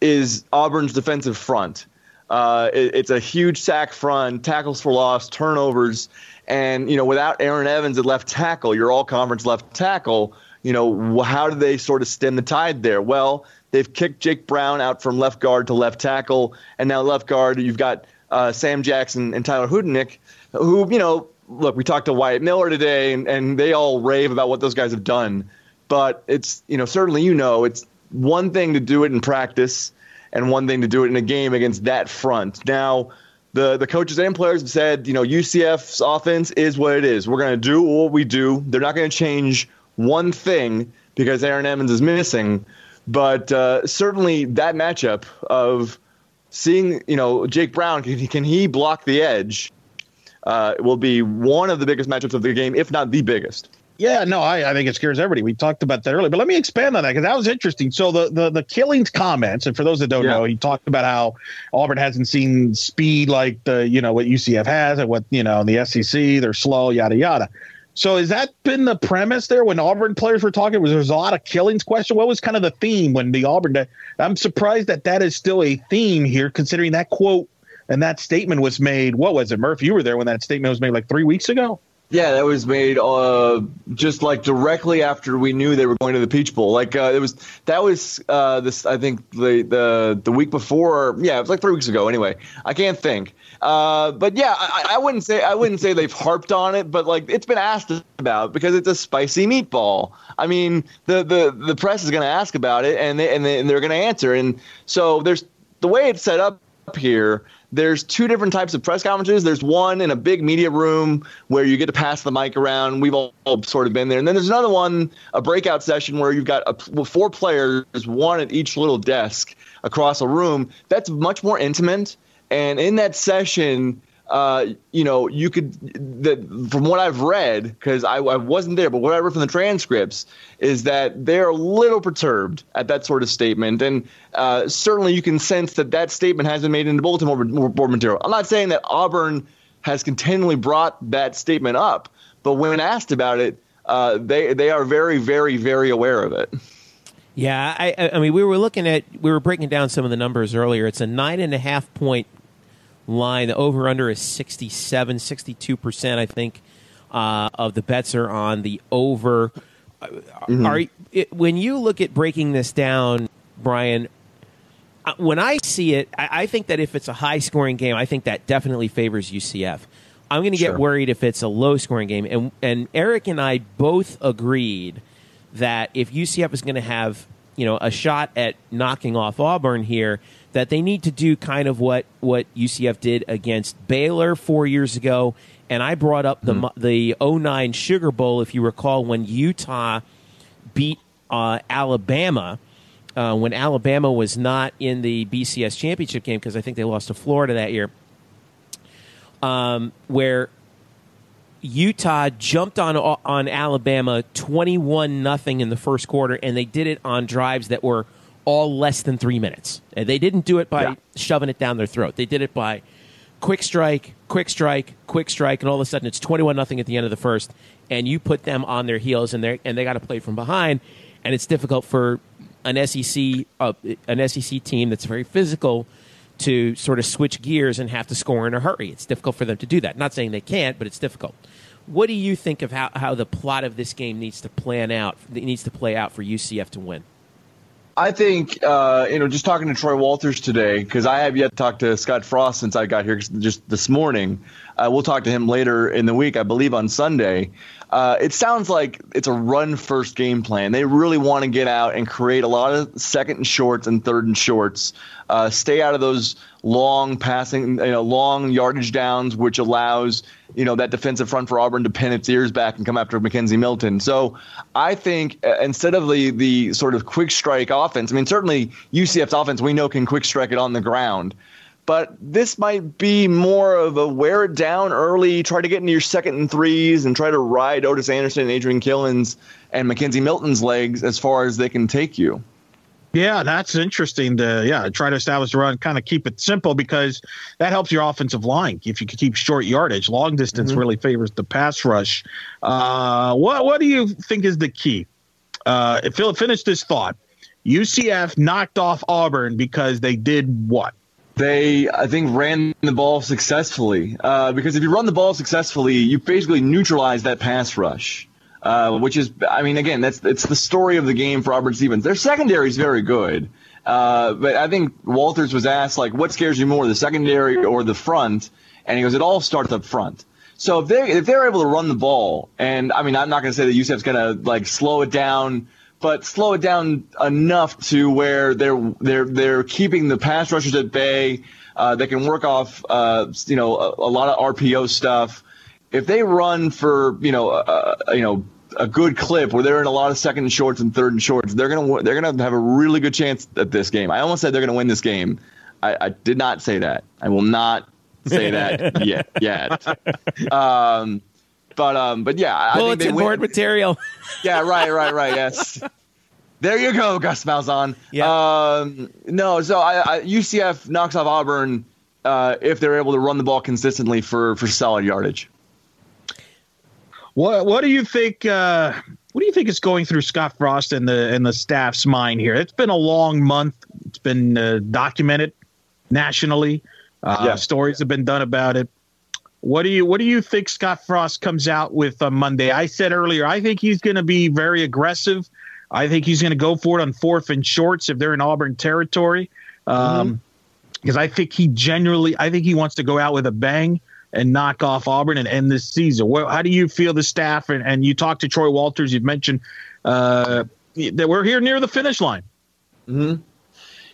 is Auburn's defensive front. Uh, it, it's a huge sack front, tackles for loss, turnovers, and you know without Aaron Evans at left tackle, your all-conference left tackle. You know how do they sort of stem the tide there? Well, they've kicked Jake Brown out from left guard to left tackle, and now left guard you've got uh, Sam Jackson and Tyler Hudanick, who you know look, we talked to Wyatt Miller today, and, and they all rave about what those guys have done. But it's, you know, certainly you know, it's one thing to do it in practice and one thing to do it in a game against that front. Now, the, the coaches and players have said, you know, UCF's offense is what it is. We're going to do what we do. They're not going to change one thing because Aaron Evans is missing. But uh, certainly that matchup of seeing, you know, Jake Brown, can he, can he block the edge? uh, will be one of the biggest matchups of the game, if not the biggest. Yeah, no, I, I think it scares everybody. We talked about that earlier, but let me expand on that because that was interesting. So the the the Killins comments, and for those that don't yeah. know, he talked about how Auburn hasn't seen speed like the you know what UCF has, and what you know the SEC they're slow, yada yada. So has that been the premise there when Auburn players were talking? Was there was a lot of Killins question? What was kind of the theme when the Auburn? I'm surprised that that is still a theme here, considering that quote and that statement was made. What was it, Murph? You were there when that statement was made, like three weeks ago. Yeah, that was made uh, just like directly after we knew they were going to the Peach Bowl. Like uh, it was that was uh, this I think the the the week before. Yeah, it was like three weeks ago. Anyway, I can't think. Uh, but yeah, I, I, wouldn't say I wouldn't say they've harped on it, but like it's been asked about because it's a spicy meatball. I mean, the the the press is going to ask about it, and they and, they, and they're going to answer. And so there's the way it's set up here there's two different types of press conferences. There's one in a big media room where you get to pass the mic around. We've all, all sort of been there. And then there's another one, a breakout session where you've got a, four players, one at each little desk across a room. That's much more intimate. And in that session, uh, you know, you could, from what I've read, because I, I, wasn't there, but what I read from the transcripts is that they're a little perturbed at that sort of statement. And uh, certainly you can sense that that statement has been made into bulletin board material. I'm not saying that Auburn has continually brought that statement up, but when asked about it, uh, they, they are very, very, very aware of it. Yeah, I, I mean, we were looking at, we were breaking down some of the numbers earlier. It's a nine and a half point line. The over under is 67, 62%, I think, uh, of the bets are on the over. Mm-hmm. Are it, When you look at breaking this down, Brian, uh, when I see it, I, I, think that if it's a high scoring game, I think that definitely favors UCF. I'm going to get sure. worried if it's a low scoring game. And, and Eric and I both agreed that if UCF is going to have you know a shot at knocking off Auburn here, that they need to do kind of what what UCF did against Baylor four years ago. And I brought up the mm-hmm. the 09 Sugar Bowl, if you recall, when Utah beat uh, Alabama. Uh, when Alabama was not in the BCS championship game because I think they lost to Florida that year, um, where Utah jumped on on Alabama twenty one nothing in the first quarter, and they did it on drives that were all less than three minutes. And they didn't do it by yeah. shoving it down their throat. They did it by quick strike, quick strike, quick strike, and all of a sudden it's twenty-one nothing at the end of the first, and you put them on their heels, and they and they got to play from behind, and it's difficult for an SEC uh, an SEC team that's very physical to sort of switch gears and have to score in a hurry. It's difficult for them to do that. Not saying they can't, but it's difficult. What do you think of how, how the plot of this game needs to plan out? It needs to play out for UCF to win. I think uh, you know, just talking to Troy Walters today because I have yet to talk to Scott Frost since I got here just this morning. Uh, we'll talk to him later in the week, I believe, on Sunday. Uh, it sounds like it's a run first game plan. They really want to get out and create a lot of second and shorts and third and shorts. Uh, stay out of those long passing, you know, long yardage downs, which allows you know that defensive front for Auburn to pin its ears back and come after McKenzie Milton. So I think uh, instead of the the sort of quick strike offense, I mean certainly UCF's offense we know can quick strike it on the ground. but this might be more of a wear it down early, try to get into your second and threes, and try to ride Otis Anderson, and Adrian Killins, and McKenzie Milton's legs as far as they can take you. Yeah, that's interesting to yeah try to establish the run, kind of keep it simple because that helps your offensive line. If you can keep short yardage, long distance mm-hmm. really favors the pass rush. Uh, what what do you think is the key? Uh, Philip, finish this thought. UCF knocked off Auburn because they did what? They, I think, ran the ball successfully. Uh, because if you run the ball successfully, you basically neutralize that pass rush. Uh, which is, I mean, again, that's it's the story of the game for Auburn Stevens. Their secondary is very good, uh, but I think Walters was asked like, "What scares you more, the secondary or the front?" And he goes, "It all starts up front." So if they if they're able to run the ball, and I mean, I'm not going to say that UCF's going to like slow it down, but slow it down enough to where they're they're they're keeping the pass rushers at bay. Uh, they can work off, uh, you know, a, a lot of RPO stuff if they run for you know uh, you know a good clip where they're in a lot of second and shorts and third and shorts, they're gonna they're gonna have a really good chance at this game. I almost said they're gonna win this game. I, I did not say that. I will not say that yet. Yet. Um, but um, but yeah, I Bulletin think they board win. material. yeah, right, right, right. Yes. There you go, Gus Malzahn. Yeah. Um, no, so I, I, UCF knocks off Auburn uh, if they're able to run the ball consistently for for solid yardage. What What do you think? Uh, what do you think is going through Scott Frost and the and the staff's mind here? It's been a long month. It's been uh, documented nationally. Uh, yeah. Stories have been done about it. What do you What do you think Scott Frost comes out with on Monday? I said earlier, I think he's going to be very aggressive. I think he's going to go for it on fourth and shorts if they're in Auburn territory. Um, mm-hmm. Because I think he genuinely, I think he wants to go out with a bang and knock off Auburn and end this season. Well, how do you feel the staff? And, and you talked to Troy Walters. You've mentioned uh, that we're here near the finish line. hmm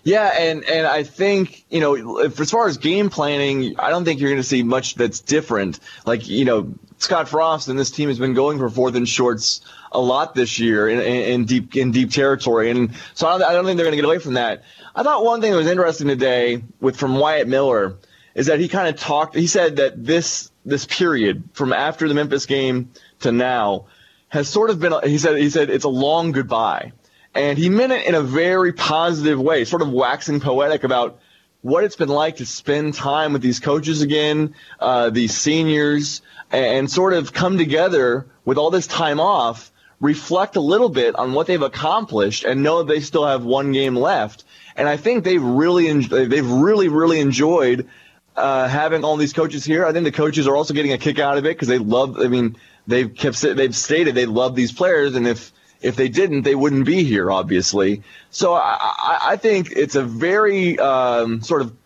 Yeah, and and I think you know, if, as far as game planning, I don't think you're going to see much that's different. Like you know, Scott Frost and this team has been going for fourth and shorts a lot this year in, in, in deep in deep territory, and so I don't, I don't think they're going to get away from that. I thought one thing that was interesting today with from Wyatt Miller is that he kind of talked. He said that this this period from after the Memphis game to now has sort of been. He said he said it's a long goodbye, and he meant it in a very positive way, sort of waxing poetic about what it's been like to spend time with these coaches again, uh, these seniors, and sort of come together with all this time off, reflect a little bit on what they've accomplished, and know they still have one game left. And I think they've really, they've really, really enjoyed uh, having all these coaches here. I think the coaches are also getting a kick out of it because they love. I mean, they've kept they've stated they love these players, and if if they didn't, they wouldn't be here, obviously. So I, I think it's a very um, sort of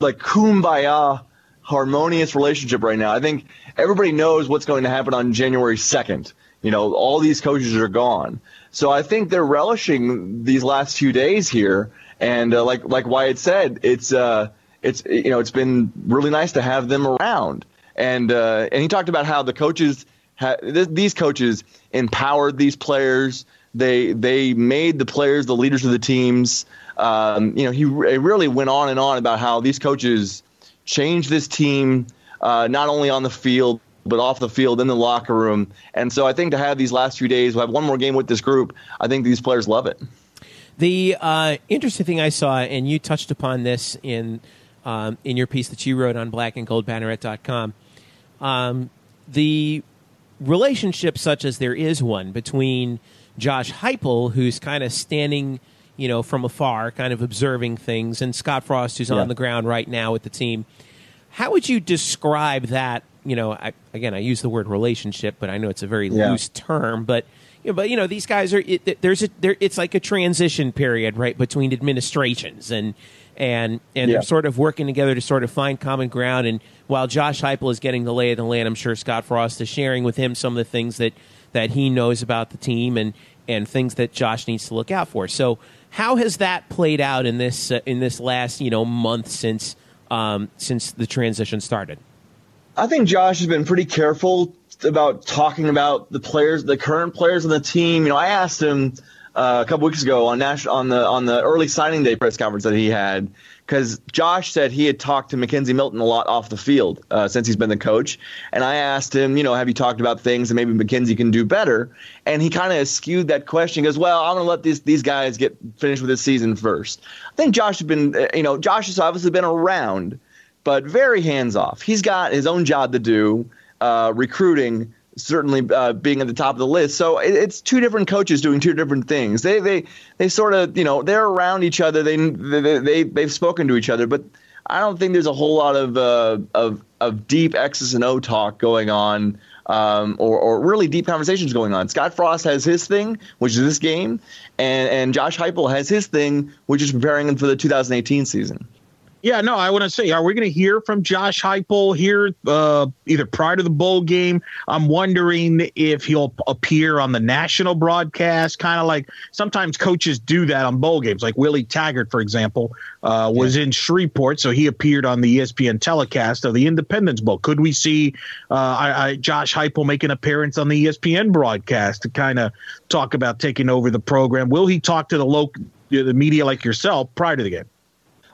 like kumbaya, harmonious relationship right now. I think everybody knows what's going to happen on January second. You know, all these coaches are gone. So I think they're relishing these last few days here. And uh, like like Wyatt said, it's uh, it's you know it's been really nice to have them around. And uh, and he talked about how the coaches ha- th- these coaches empowered these players. They they made the players the leaders of the teams. Um, you know, he, he really went on and on about how these coaches changed this team uh, not only on the field but off the field in the locker room. And so I think to have these last few days, we'll have one more game with this group. I think these players love it. The uh, interesting thing I saw, and you touched upon this in um, in your piece that you wrote on blackandgoldbanneret.com. Um, the relationship, such as there is one, between Josh Heupel, who's kind of standing, you know, from afar, kind of observing things, and Scott Frost, who's yeah. on the ground right now with the team. How would you describe that? You know, I, again, I use the word relationship, but I know it's a very yeah. loose term. But know, but you know, these guys are. It, there's a. There, it's like a transition period, right, between administrations, and and and yeah. they're sort of working together to sort of find common ground. And while Josh Heupel is getting the lay of the land, I'm sure Scott Frost is sharing with him some of the things that that he knows about the team and and things that Josh needs to look out for. So how has that played out in this uh, in this last you know month since um, since the transition started? I think Josh has been pretty careful about talking about the players, the current players on the team. You know, I asked him uh, a couple weeks ago on national on the on the early signing day press conference that he had because Josh said he had talked to McKenzie Milton a lot off the field uh, since he's been the coach, and I asked him, you know, have you talked about things that maybe McKenzie can do better? And he kind of skewed that question. He goes, well, I'm going to let these these guys get finished with this season first. I think Josh has been, uh, you know, Josh has obviously been around, but very hands off. He's got his own job to do, uh, recruiting certainly uh, being at the top of the list. So it, it's two different coaches doing two different things. They they they sort of you know they're around each other. They they, they they've spoken to each other, but I don't think there's a whole lot of uh, of of deep X's and O talk going on. Um, or, or really deep conversations going on. Scott Frost has his thing, which is this game, and, and Josh Heupel has his thing, which is preparing him for the 2018 season. Yeah, no, I want to say, are we going to hear from Josh Heupel here uh, either prior to the bowl game? I'm wondering if he'll appear on the national broadcast, kind of like sometimes coaches do that on bowl games. Like Willie Taggart, for example, uh, was yeah. in Shreveport, so he appeared on the ESPN telecast of the Independence Bowl. Could we see uh, I, I, Josh Heupel make an appearance on the ESPN broadcast to kind of talk about taking over the program? Will he talk to the local the media like yourself prior to the game?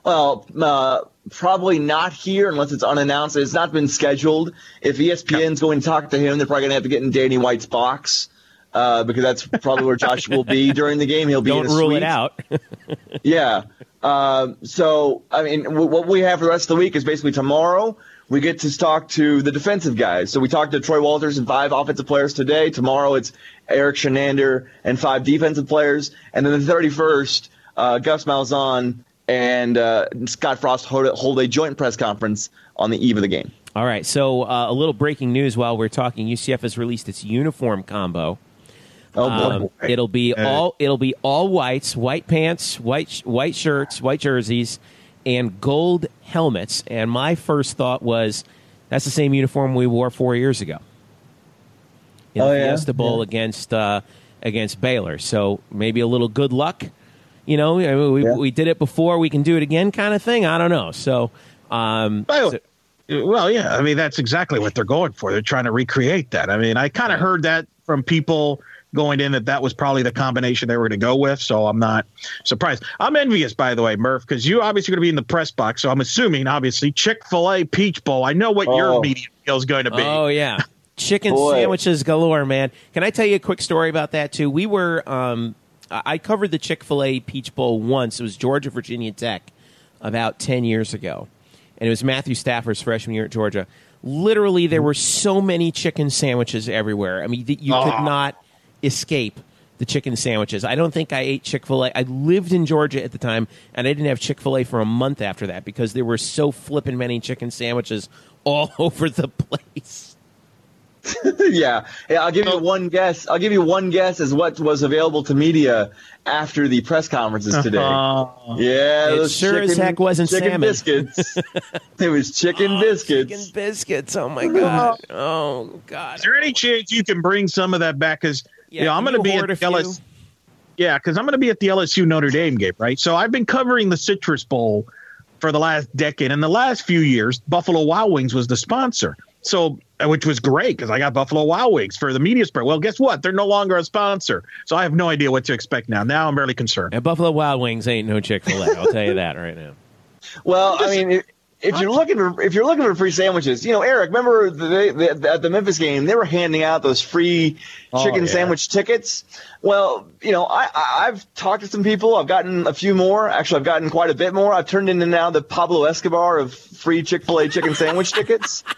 Well, uh, probably not here unless it's unannounced. It's not been scheduled. If ESPN's going to talk to him, they're probably going to have to get in Danny White's box uh, because that's probably where Josh will be during the game. He'll be Don't in a rule suite. it out. yeah. Um, so, I mean, w- what we have for the rest of the week is basically tomorrow we get to talk to the defensive guys. So we talked to Troy Walters and five offensive players today. Tomorrow it's Eric Chinander and five defensive players. And then the 31st, uh, Gus Malzahn and uh, Scott Frost hold, hold, a joint press conference on the eve of the game. All right. So uh, a little breaking news while we're talking: UCF has released its uniform combo. Oh um, it'll be all it'll be all whites, white pants, white white shirts, white jerseys, and gold helmets. And my first thought was, that's the same uniform we wore four years ago. In oh, the yeah? Fiesta Bowl yeah. against uh, against Baylor. So maybe a little good luck you know, we, yeah. we did it before, we can do it again, kind of thing. I don't know. So, um, so, well, yeah, I mean that's exactly what they're going for. They're trying to recreate that. I mean, I kind of heard that from people going in that that was probably the combination they were going to go with. So I'm not surprised. I'm envious, by the way, Murph, because you obviously going to be in the press box. So I'm assuming, obviously, Chick Fil A Peach Bowl. I know what oh. your media deal is going to be. Oh yeah. Chicken Boy. sandwiches galore, man. Can I tell you a quick story about that too? We were um, I covered the Chick Fil A Peach Bowl once. It was Georgia Virginia Tech about ten years ago, and it was Matthew Stafford's freshman year at Georgia. Literally, there were so many chicken sandwiches everywhere. I mean, you oh. could ah. not escape the chicken sandwiches. I don't think I ate Chick fil A. I lived in Georgia at the time, and I didn't have Chick fil A for a month after that because there were so flippin' many chicken sandwiches all over the place. yeah. yeah, I'll give you one guess. I'll give you one guess as what was available to media after the press conferences today. Uh, yeah, it sure chicken, as heck wasn't chicken salmon. biscuits. it was chicken oh, biscuits. Chicken biscuits. Oh my god. Oh god. Is there any chance you can bring some of that back? Because yeah, you know, I'm going to be at LSU. Yeah, because I'm going to be at the LSU Notre Dame game, right? So I've been covering the Citrus Bowl for the last decade. and the last few years, Buffalo Wild Wings was the sponsor. So, uh, which was great because I got Buffalo Wild Wings for the media spread. Well, guess what? They're no longer a sponsor, so I have no idea what to expect now. Now I'm really concerned. And Buffalo Wild Wings ain't no Chick Fil A. I'll tell you that right now. Well, I mean, if, if you're looking for if you're looking for free sandwiches, you know, Eric, remember the, the, at the Memphis game they were handing out those free oh, chicken oh, yeah. sandwich tickets. Well, you know, I, I have talked to some people. I've gotten a few more. Actually, I've gotten quite a bit more. I've turned into now the Pablo Escobar of free Chick Fil A chicken sandwich tickets.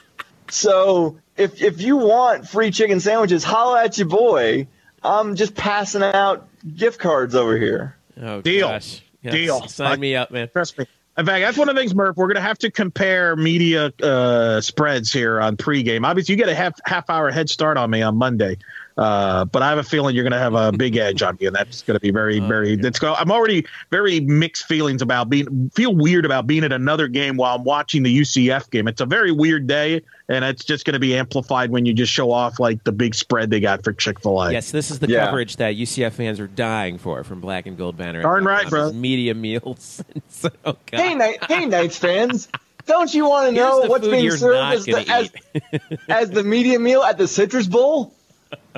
So if if you want free chicken sandwiches, holla at your boy. I'm just passing out gift cards over here. Oh, deal, gosh. Yes. deal. Sign me up, man. Trust me. In fact, that's one of the things, Murph. We're going to have to compare media uh, spreads here on pregame. Obviously, you get a half half hour head start on me on Monday. Uh, but I have a feeling you're going to have a big edge on me, and that's going to be very, oh, very. That's go. I'm already very mixed feelings about being. Feel weird about being at another game while I'm watching the UCF game. It's a very weird day, and it's just going to be amplified when you just show off like the big spread they got for Chick Fil A. Yes, this is the yeah. coverage that UCF fans are dying for from Black and Gold Banner. Darn right, bro. Media meals. so, oh, hey, night, hey, Knights fans. Don't you want to know what's being served as the, as, as the media meal at the Citrus Bowl?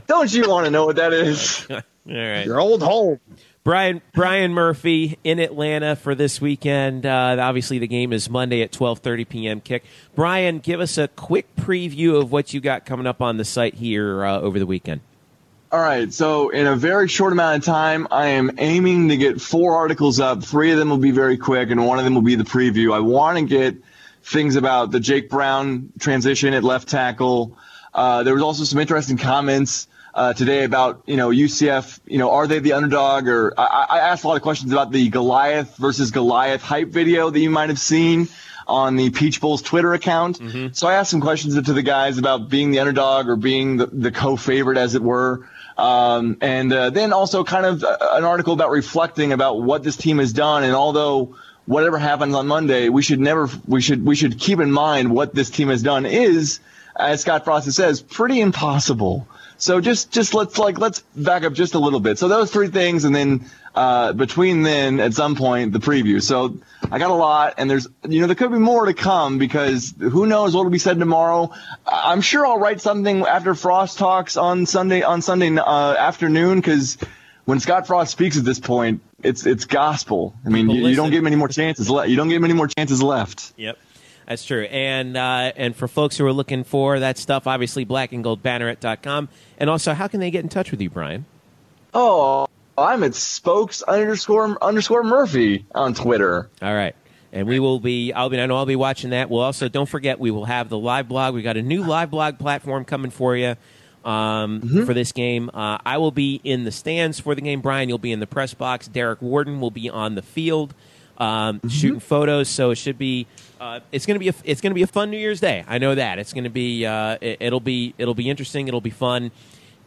Don't you want to know what that is? All right. Your old home. Brian Brian Murphy in Atlanta for this weekend. Uh, obviously, the game is Monday at twelve thirty p.m. kick. Brian, give us a quick preview of what you got coming up on the site here uh, over the weekend. All right, so in a very short amount of time, I am aiming to get four articles up. Three of them will be very quick, and one of them will be the preview. I want to get things about the Jake Brown transition at left tackle. Uh, there was also some interesting comments uh, today about you know UCF. You know, are they the underdog? Or I, I asked a lot of questions about the Goliath versus Goliath hype video that you might have seen on the Peach Bowl's Twitter account. Mm-hmm. So I asked some questions to the guys about being the underdog or being the, the co-favorite, as it were. Um, and uh, then also kind of uh, an article about reflecting about what this team has done. And although whatever happens on Monday, we should never we should we should keep in mind what this team has done is, as Scott Frost says, pretty impossible. So just just let's like let's back up just a little bit. So those three things, and then uh, between then at some point the preview. So I got a lot, and there's you know there could be more to come because who knows what will be said tomorrow. I'm sure I'll write something after Frost talks on Sunday on Sunday uh, afternoon because when Scott Frost speaks at this point, it's it's gospel. I mean, you, you, don't give him any more chances left. You don't give him any more chances left. Yep. That's true. And uh, and for folks who are looking for that stuff, obviously blackandgoldbanneret.com. And also, how can they get in touch with you, Brian? Oh, I'm at spokes underscore underscore Murphy on Twitter. All right. And we will be, I'll be, I know I'll be watching that. We'll also, don't forget, we will have the live blog. We got a new live blog platform coming for you um, mm-hmm. for this game. Uh, I will be in the stands for the game. Brian, you'll be in the press box. Derek Warden will be on the field um, mm-hmm. shooting photos. So it should be uh, it's gonna be a, it's gonna be a fun New Year's Day. I know that it's gonna be uh, it, will be it'll be interesting. It'll be fun,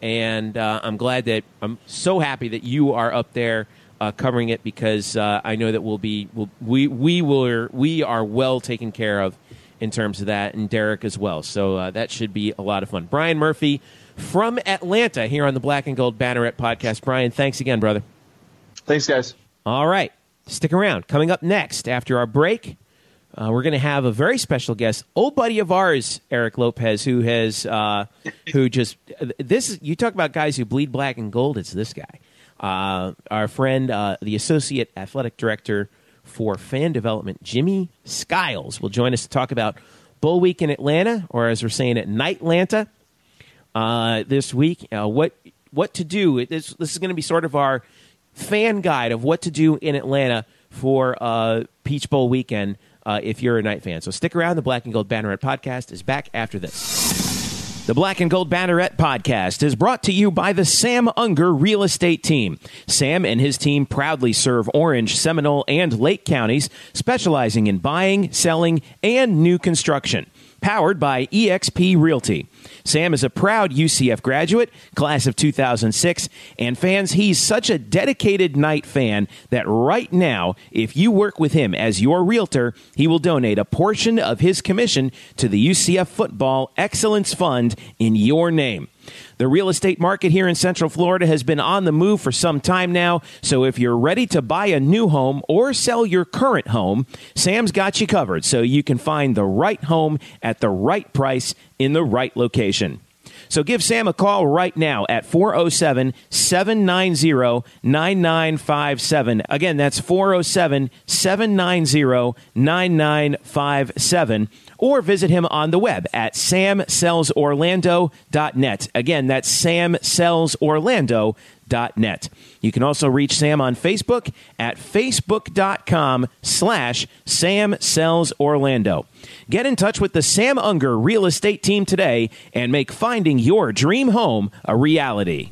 and uh, I'm glad that I'm so happy that you are up there. Uh, covering it because uh, I know that we'll be we'll, we we will we are well taken care of in terms of that, and Derek as well. So uh, that should be a lot of fun. Brian Murphy from Atlanta here on the Black and Gold Banneret podcast. Brian, thanks again, brother. Thanks, guys. All right, stick around. Coming up next after our break. Uh, we're going to have a very special guest, old buddy of ours, Eric Lopez, who has uh, who just this. You talk about guys who bleed black and gold. It's this guy, uh, our friend, uh, the associate athletic director for fan development, Jimmy Skiles, will join us to talk about Bowl Week in Atlanta, or as we're saying it, Knight Atlanta, uh, this week. Uh, what what to do? This, this is going to be sort of our fan guide of what to do in Atlanta for Peach Bowl weekend uh, if you're a Knight fan. So stick around. The Black and Gold Banneret podcast is back after this. The Black and Gold Banneret podcast is brought to you by the Sam Unger Real Estate Team. Sam and his team proudly serve Orange, Seminole, and Lake counties, specializing in buying, selling, and new construction powered by eXp Realty. Sam is a proud UCF graduate, class of 2006, and fans, he's such a dedicated Knight fan that right now, if you work with him as your realtor, he will donate a portion of his commission to the UCF Football Excellence Fund in your name. The real estate market here in Central Florida has been on the move for some time now, so if you're ready to buy a new home or sell your current home, Sam's got you covered so you can find the right home at the right price in the right location. So give Sam a call right now at 407 790 9957. Again, that's 407 790 9957 or visit him on the web at samsellsorlando.net. Again, that's samsellsorlando.net. You can also reach Sam on Facebook at facebook.com slash Sam Sells Orlando. Get in touch with the Sam Unger real estate team today and make finding your dream home a reality.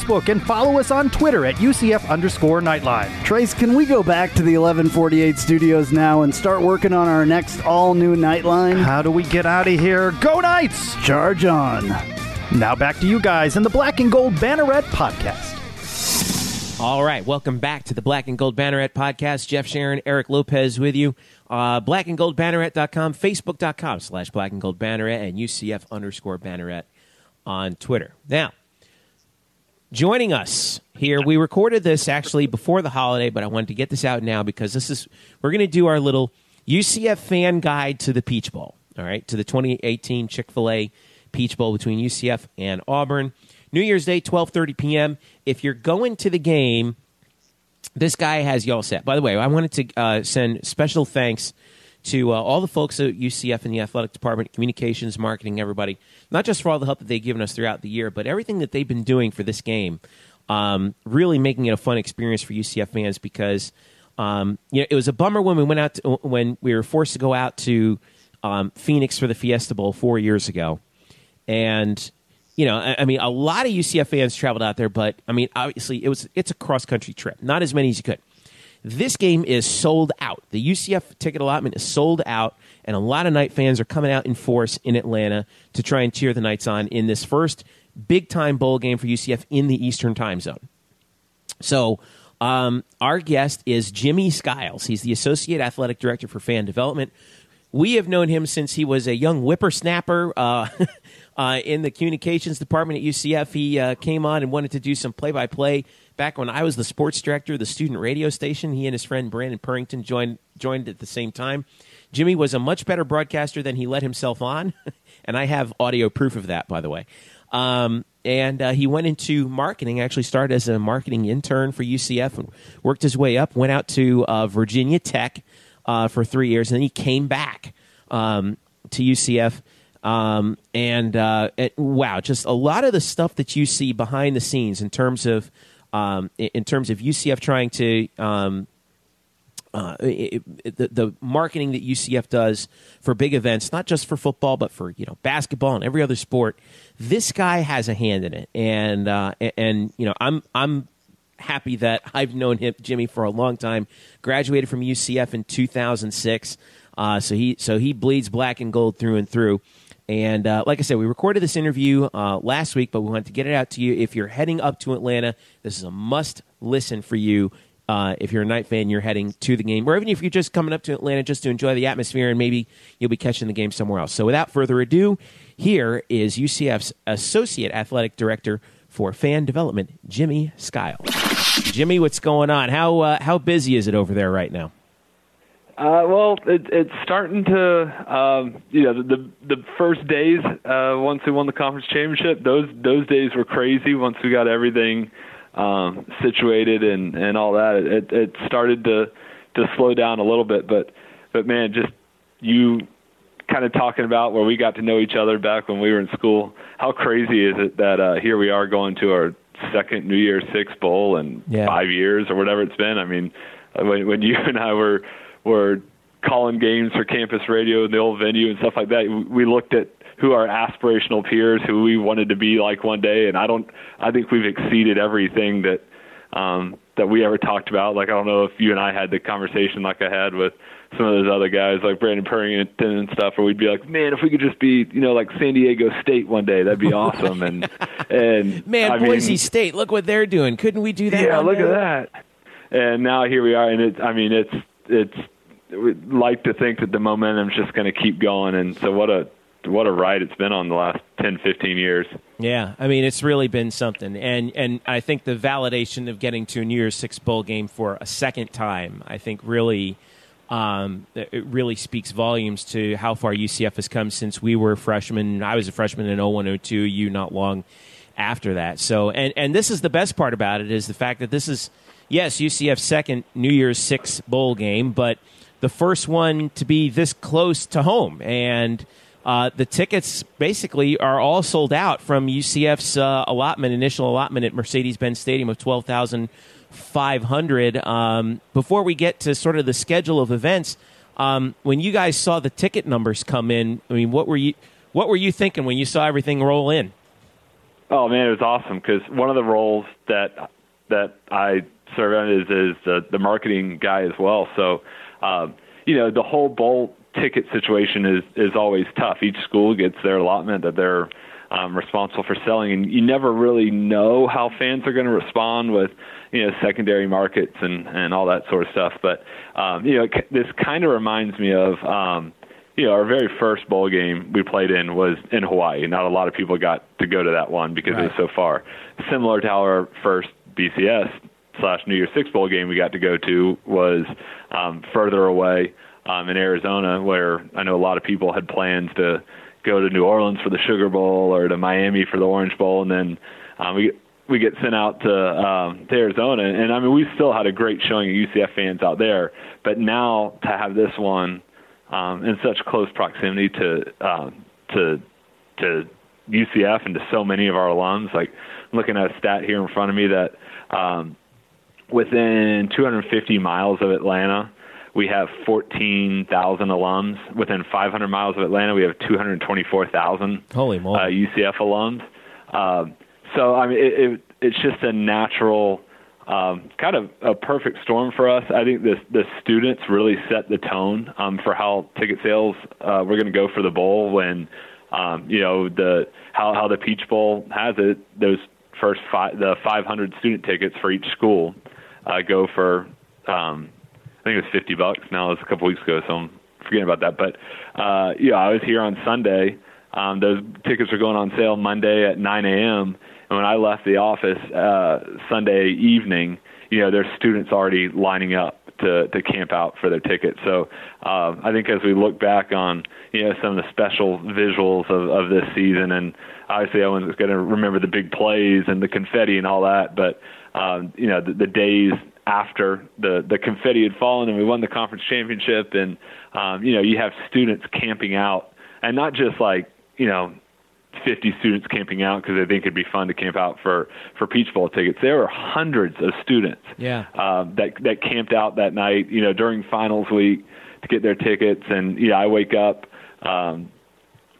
Facebook and follow us on Twitter at UCF underscore Knightline. Trace, can we go back to the 1148 studios now and start working on our next all new Knightline? How do we get out of here? Go Knights! Charge on. Now back to you guys in the Black and Gold Banneret podcast. All right, welcome back to the Black and Gold Banneret podcast. Jeff Sharon, Eric Lopez with you. Uh, black and Gold Banneret.com, Facebook.com slash Black and Gold Banneret, and UCF underscore Banneret on Twitter. Now, joining us here, we recorded this actually before the holiday, but I wanted to get this out now because this is, we're going to do our little UCF fan guide to the Peach Bowl, all right, to the 2018 Chick fil A Peach Bowl between UCF and Auburn. New Year's Day, 12:30 p.m. If you're going to the game, this guy has y'all set. By the way, I wanted to uh, send special thanks to uh, all the folks at UCF in the athletic department, communications, marketing, everybody. Not just for all the help that they've given us throughout the year, but everything that they've been doing for this game. Um, really making it a fun experience for UCF fans because um, you know it was a bummer when we went out to, when we were forced to go out to um, Phoenix for the Fiesta Bowl four years ago, and you know, I, I, mean, a lot of UCF fans traveled out there, but I mean, obviously, it was it's a cross country trip, not as many as you could. This game is sold out. The UCF ticket allotment is sold out, and a lot of Knight fans are coming out in force in Atlanta to try and cheer the Knights on in this first big time bowl game for UCF in the Eastern Time Zone. So. Um, our guest is Jimmy Skiles. He's the Associate Athletic Director for Fan Development. We have known him since he was a young whippersnapper. Uh, uh, in the communications department at UCF. He uh, came on and wanted to do some play by play back when I was the sports director of the student radio station. He and his friend Brandon Purrington joined joined at the same time. Jimmy was a much better broadcaster than he let himself on, and I have audio proof of that, by the way. Um, and uh, he went into marketing. Actually, started as a marketing intern for UCF and worked his way up. Went out to uh, Virginia Tech uh, for three years, and then he came back um, to UCF um, and uh, it, wow, just a lot of the stuff that you see behind the scenes in terms of um, in terms of UCF trying to um, uh, it, it, the, the marketing that UCF does for big events, not just for football, but for you know basketball and every other sport. This guy has a hand in it, and uh, and you know I'm I'm happy that I've known him Jimmy for a long time. Graduated from UCF in 2006, uh, so he so he bleeds black and gold through and through. And uh, like I said, we recorded this interview uh, last week, but we wanted to get it out to you. If you're heading up to Atlanta, this is a must listen for you. Uh, if you're a Knight fan, you're heading to the game, or even if you're just coming up to Atlanta just to enjoy the atmosphere and maybe you'll be catching the game somewhere else. So without further ado, here is UCF's Associate Athletic Director for Fan Development, Jimmy Skiles. Jimmy, what's going on? How, uh, how busy is it over there right now? Uh, well, it, it's starting to, um, you know, the the first days uh, once we won the conference championship, those those days were crazy. Once we got everything um, situated and and all that, it it started to to slow down a little bit. But but man, just you kind of talking about where we got to know each other back when we were in school. How crazy is it that uh, here we are going to our second New Year's Six bowl in yeah. five years or whatever it's been? I mean, when when you and I were were calling games for campus radio in the old venue and stuff like that. We looked at who our aspirational peers, who we wanted to be like one day, and I don't. I think we've exceeded everything that um, that we ever talked about. Like I don't know if you and I had the conversation like I had with some of those other guys like Brandon Purrington and stuff, where we'd be like, man, if we could just be, you know, like San Diego State one day, that'd be awesome. and and man, I Boise mean, State, look what they're doing. Couldn't we do that? Yeah, look day? at that. And now here we are, and it's. I mean, it's it's we'd like to think that the momentum's just going to keep going and so what a what a ride it's been on the last 10 15 years yeah i mean it's really been something and and i think the validation of getting to a new year's six bowl game for a second time i think really um, it really speaks volumes to how far UCF has come since we were freshmen. I was a freshman in 0102, you not long after that. So, and, and this is the best part about it is the fact that this is, yes, UCF's second New Year's Six bowl game, but the first one to be this close to home. And uh, the tickets basically are all sold out from UCF's uh, allotment, initial allotment at Mercedes Benz Stadium of 12,500. Um, before we get to sort of the schedule of events, um, when you guys saw the ticket numbers come in, I mean, what were you what were you thinking when you saw everything roll in? Oh man, it was awesome because one of the roles that that I serve is is the the marketing guy as well. So, um, you know, the whole bowl ticket situation is is always tough. Each school gets their allotment that they're um, responsible for selling, and you never really know how fans are going to respond with you know secondary markets and and all that sort of stuff. But um, you know, this kind of reminds me of. Um, you know, our very first bowl game we played in was in Hawaii. Not a lot of people got to go to that one because right. it was so far. Similar to our first BCS slash New Year's Six bowl game we got to go to was um, further away um, in Arizona, where I know a lot of people had plans to go to New Orleans for the Sugar Bowl or to Miami for the Orange Bowl, and then um, we we get sent out to um, to Arizona. And I mean, we still had a great showing of UCF fans out there, but now to have this one um, in such close proximity to um, to to UCF and to so many of our alums. Like looking at a stat here in front of me that um, within 250 miles of Atlanta, we have 14,000 alums. Within 500 miles of Atlanta, we have 224,000 Holy moly. Uh, UCF alums. Um, so I mean, it, it, it's just a natural um, kind of a perfect storm for us. I think the the students really set the tone um, for how ticket sales uh, we're going to go for the bowl. When um, you know the how how the Peach Bowl has it, those first five the 500 student tickets for each school uh, go for um, I think it was 50 bucks. Now it's a couple weeks ago, so I'm forgetting about that. But uh, yeah, I was here on Sunday. Um, those tickets are going on sale Monday at 9 a.m. And when I left the office uh, Sunday evening, you know, there's students already lining up to to camp out for their tickets. So uh, I think as we look back on you know some of the special visuals of of this season, and obviously Owen's going to remember the big plays and the confetti and all that, but um, you know the, the days after the the confetti had fallen and we won the conference championship, and um, you know you have students camping out, and not just like you know 50 students camping out because they think it'd be fun to camp out for for Peach Bowl tickets. There were hundreds of students yeah. um, that that camped out that night, you know, during finals week to get their tickets. And yeah, you know, I wake up um,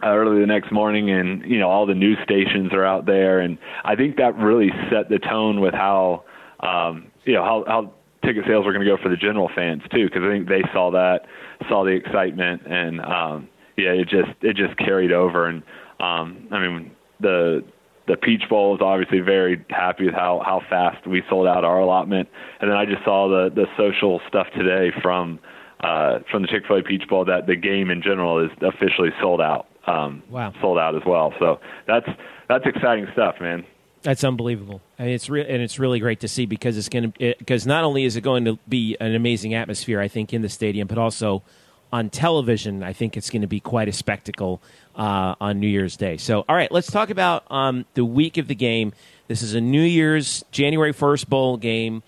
early the next morning, and you know, all the news stations are out there, and I think that really set the tone with how um, you know how how ticket sales were going to go for the general fans too, because I think they saw that, saw the excitement, and um, yeah, it just it just carried over. And um, I mean, the the Peach Bowl is obviously very happy with how how fast we sold out our allotment, and then I just saw the the social stuff today from uh, from the Chick Fil A Peach Bowl that the game in general is officially sold out. Um, wow, sold out as well. So that's that's exciting stuff, man. That's unbelievable. I mean, it's re- and it's really great to see because it's going to because not only is it going to be an amazing atmosphere, I think, in the stadium, but also on television. I think it's going to be quite a spectacle uh, on New Year's Day. So, all right, let's talk about um, the week of the game. This is a New Year's January first bowl game.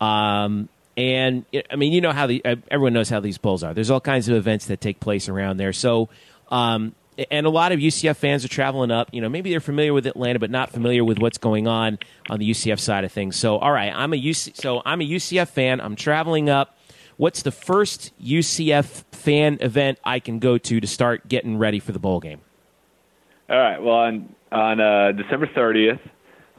Um, and I mean, you know how the uh, everyone knows how these bowls are. There's all kinds of events that take place around there. So, um, and a lot of UCF fans are traveling up. You know, maybe they're familiar with Atlanta, but not familiar with what's going on on the UCF side of things. So, all right, I'm a UC, so I'm a UCF fan. I'm traveling up what's the first UCF fan event I can go to to start getting ready for the bowl game? All right. Well, on on uh, December 30th,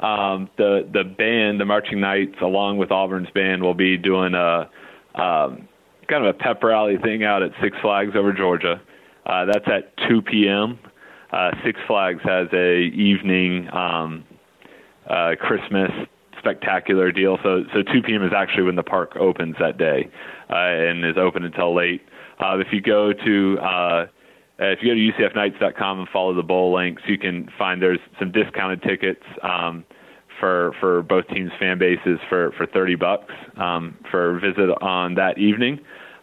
um, the the band, the Marching Knights, along with Auburn's band, will be doing a um, kind of a pep rally thing out at Six Flags over Georgia. Uh, that's at 2 p.m. Uh, Six Flags has a evening um, uh, Christmas spectacular deal. So so 2 p.m. is actually when the park opens that day, uh, and is open until late. Uh, if you go to uh, if you go to UCFKnights.com and follow the bowl links, you can find there's some discounted tickets um, for for both teams' fan bases for for 30 bucks um, for a visit on that evening.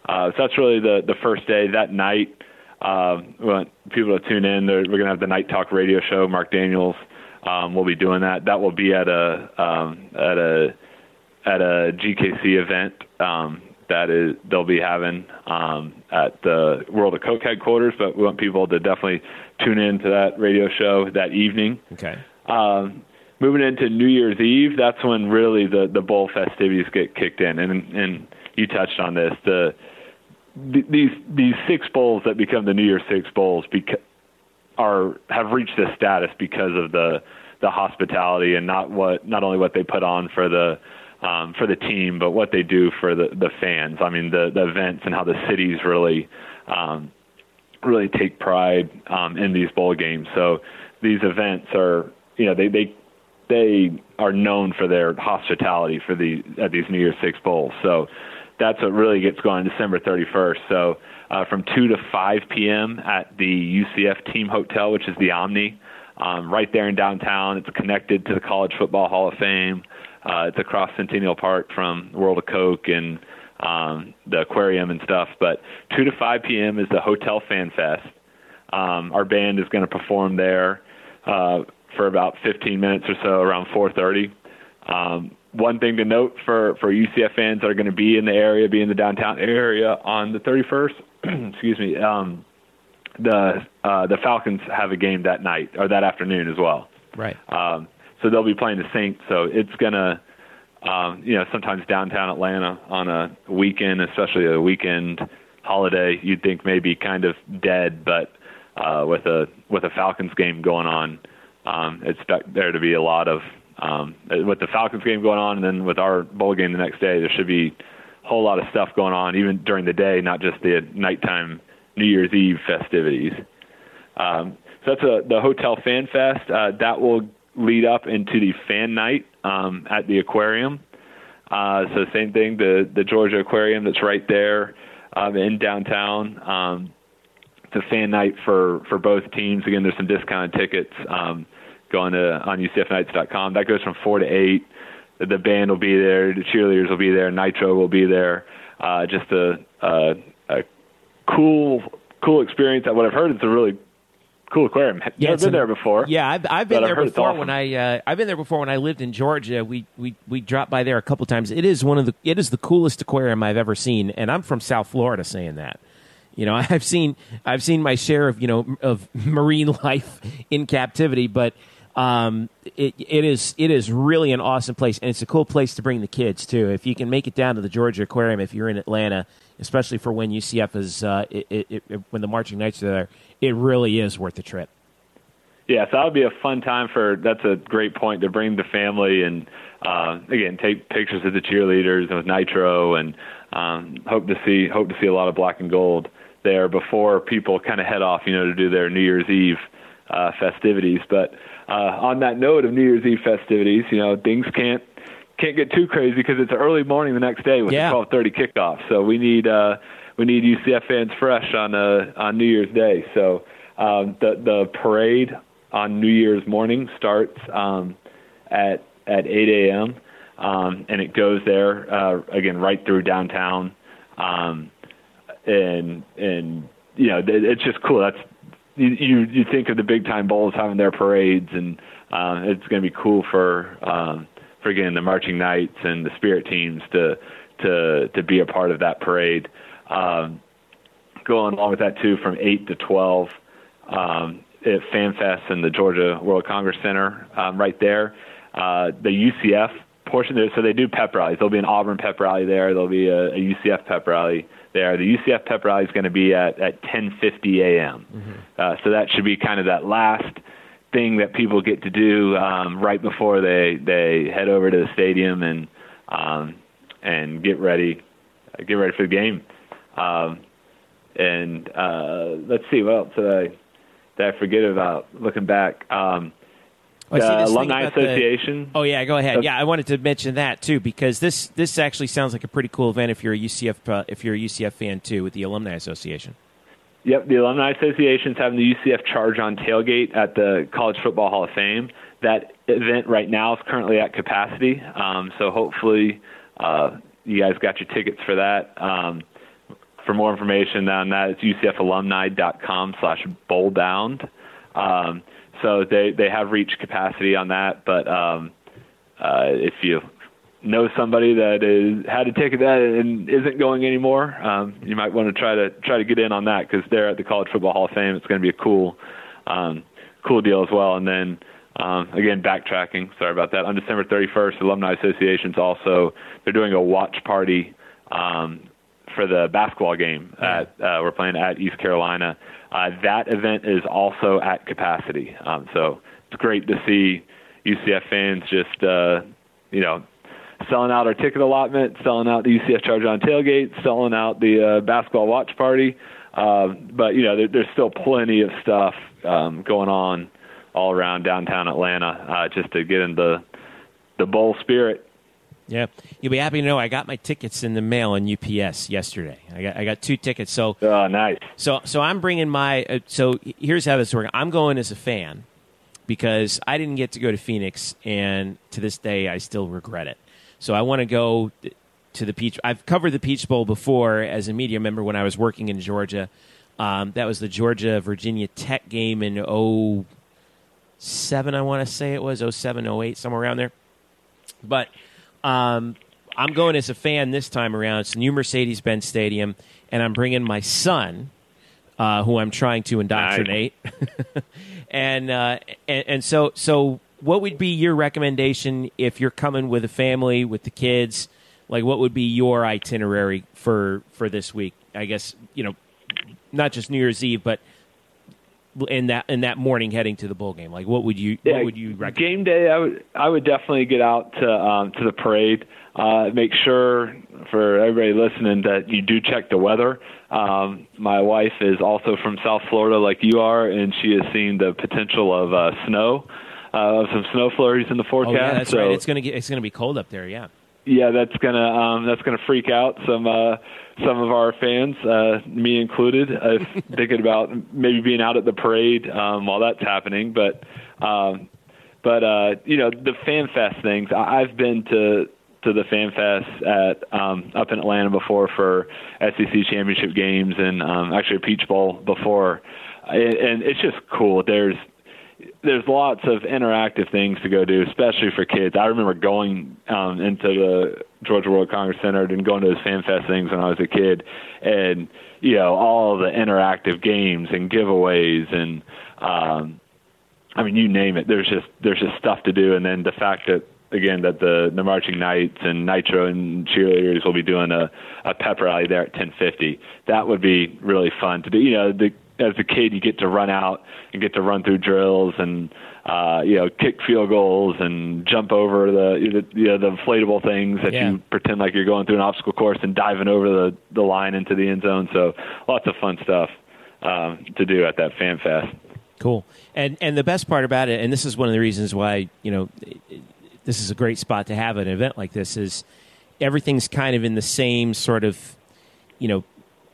Uh, so that's really the the first day. That night, uh, we want people to tune in. We're going to have the Knight Talk radio show. Mark Daniels um, we'll be doing that. That will be at a um, at a at a GKC event um, that is they'll be having um, at the World of Coke headquarters. But we want people to definitely tune in to that radio show that evening. Okay. Um, moving into New Year's Eve, that's when really the the bowl festivities get kicked in, and and you touched on this the these these six bowls that become the New Year's Six bowls because are have reached this status because of the the hospitality and not what not only what they put on for the um, for the team, but what they do for the the fans. I mean, the the events and how the cities really um, really take pride um, in these bowl games. So these events are you know they they they are known for their hospitality for the at these New Year's Six bowls. So that's what really gets going December 31st. So uh, from 2 to 5 p.m. at the UCF Team Hotel, which is the Omni, um, right there in downtown. It's connected to the College Football Hall of Fame. Uh, it's across Centennial Park from World of Coke and um, the aquarium and stuff. But 2 to 5 p.m. is the Hotel Fan Fest. Um, our band is going to perform there uh, for about 15 minutes or so, around 4:30. Um, one thing to note for for UCF fans that are going to be in the area, be in the downtown area on the 31st. excuse me. Um, the uh, the Falcons have a game that night or that afternoon as well. Right. Um, so they'll be playing the Saints. So it's gonna, um, you know, sometimes downtown Atlanta on a weekend, especially a weekend holiday, you'd think maybe kind of dead, but uh, with a with a Falcons game going on, um, expect there to be a lot of um, with the Falcons game going on, and then with our bowl game the next day, there should be a whole lot of stuff going on, even during the day, not just the nighttime New Year's Eve festivities. Um, so that's a, the Hotel Fan Fest. Uh, that will lead up into the Fan Night um, at the aquarium. Uh, so same thing, the the Georgia Aquarium that's right there um, in downtown. Um, it's a fan night for for both teams. Again, there's some discounted tickets um, going to on UCFKnights.com. That goes from four to eight. The band will be there. The cheerleaders will be there. Nitro will be there. Uh, just a, a, a cool cool experience. What I've heard it's a really cool aquarium. Yeah, Never been there before. Yeah, I've, I've been But I've there before awesome. when I uh, I've been there before when I lived in Georgia. We we we dropped by there a couple times. It is one of the it is the coolest aquarium I've ever seen, and I'm from South Florida saying that. You know, I've seen I've seen my share of you know of marine life in captivity, but um, it it is it is really an awesome place, and it's a cool place to bring the kids too. If you can make it down to the Georgia Aquarium, if you're in Atlanta, especially for when UCF is uh, it, it, it, when the marching knights are there, it really is worth the trip. Yeah, so that would be a fun time for. That's a great point to bring the family and uh, again take pictures of the cheerleaders and with Nitro and um, hope to see hope to see a lot of black and gold there before people kind of head off, you know, to do their New Year's Eve uh, festivities. But uh, on that note of New Year's Eve festivities, you know, things can't can't get too crazy because it's early morning the next day with Yeah. the 12:30 kickoff. So we need uh, we need UCF fans fresh on uh, on New Year's Day. So um, the the parade on New Year's morning starts um, at at 8 a.m. Um, and it goes there uh, again right through downtown. Um, and and you know it's just cool. That's you you, you think of the big time bowls having their parades, and uh, it's going to be cool for um, for again the marching knights and the spirit teams to to to be a part of that parade. Um, going along with that too, from eight to twelve um, at FanFest and the Georgia World Congress Center, um, right there. Uh, the UCF portion there, so they do pep rallies. There'll be an Auburn pep rally there. There'll be a, a UCF pep rally there. The UCF pep rally is going to be at at 10:50 a.m. Uh, so that should be kind of that last thing that people get to do um, right before they they head over to the stadium and um, and get ready get ready for the game. Um, and uh, let's see what else did I did I forget about looking back. Um, I see the Alumni about the- Association. Oh yeah, go ahead. Yeah, I wanted to mention that too because this this actually sounds like a pretty cool event if you're a UCF uh, if you're a UCF fan too with the Alumni Association. Yep, the Alumni Association's having the UCF Charge on tailgate at the College Football Hall of Fame. That event right now is currently at capacity, um, so hopefully uh, you guys got your tickets for that. Um, for more information on that, it's ucfalumni.com slash bowlbound. Um, so they, they have reached capacity on that, but um, uh, if you know somebody that is had a ticket that and isn't going anymore, um, you might want to try to try to get in on that because they're at the College Football Hall of Fame. It's going to be a cool, um, cool deal as well. And then um, again, backtracking. Sorry about that. On December 31st, the Alumni Association's also they're doing a watch party um, for the basketball game at uh, we're playing at East Carolina. Uh, that event is also at capacity. Um, so it's great to see UCF fans just uh, you know selling out our ticket allotment, selling out the UCF Charge on tailgate, selling out the uh, basketball watch party. Uh, but you know, there, there's still plenty of stuff um, going on all around downtown Atlanta uh, just to get in the the bowl spirit. Yeah, you'll be happy to know I got my tickets in the mail on UPS yesterday. I got I got two tickets. So oh, nice. So so I'm bringing my. Uh, so here's how this works. I'm going as a fan because I didn't get to go to Phoenix, and to this day I still regret it. So I want to go to the Peach. I've covered the Peach Bowl before as a media member when I was working in Georgia. Um, that was the Georgia Virginia Tech game in 07, I want to say it was 07, 08, somewhere around there. But um, I'm going as a fan this time around. It's new Mercedes Benz Stadium, and I'm bringing my son, uh, who I'm trying to indoctrinate. and, uh, and and so so what would be your recommendation if you're coming with a family with the kids? Like, what would be your itinerary for for this week? I guess you know, not just New Year's Eve, but in that in that morning heading to the bowl game? Like, what would you yeah, what would you recommend? Game day, I would I would definitely get out to um, to the parade. Uh, make sure for everybody listening that you do check the weather. Um, my wife is also from South Florida, like you are, and she has seen the potential of uh, snow, uh, of some snow flurries in the forecast. Oh, yeah, that's so, right. It's gonna get it's gonna be cold up there. Yeah. Yeah, that's gonna um, that's gonna freak out some uh, some of our fans, uh, me included, uh, thinking about maybe being out at the parade um, while that's happening. But um, but uh, you know the fan fest things. I- I've been to to the fan fest at um, up in Atlanta before for SEC championship games and um, actually a Peach Bowl before, and, and it's just cool. There's there's lots of interactive things to go do, especially for kids. I remember going um, into the Georgia World Congress Center and going to those Fan Fest things when I was a kid, and you know all the interactive games and giveaways and um, I mean you name it. There's just there's just stuff to do, and then the fact that again that the the marching knights and nitro and cheerleaders will be doing a a pep rally there at 10:50. That would be really fun to do. You know the as a kid you get to run out and get to run through drills and uh you know kick field goals and jump over the the, you know, the inflatable things that Yeah. you pretend like you're going through an obstacle course and diving over the the line into the end zone so lots of fun stuff um to do at that fan fest Cool. And and the best part about it, and this is one of the reasons why you know this is a great spot to have an event like this is everything's kind of in the same sort of you know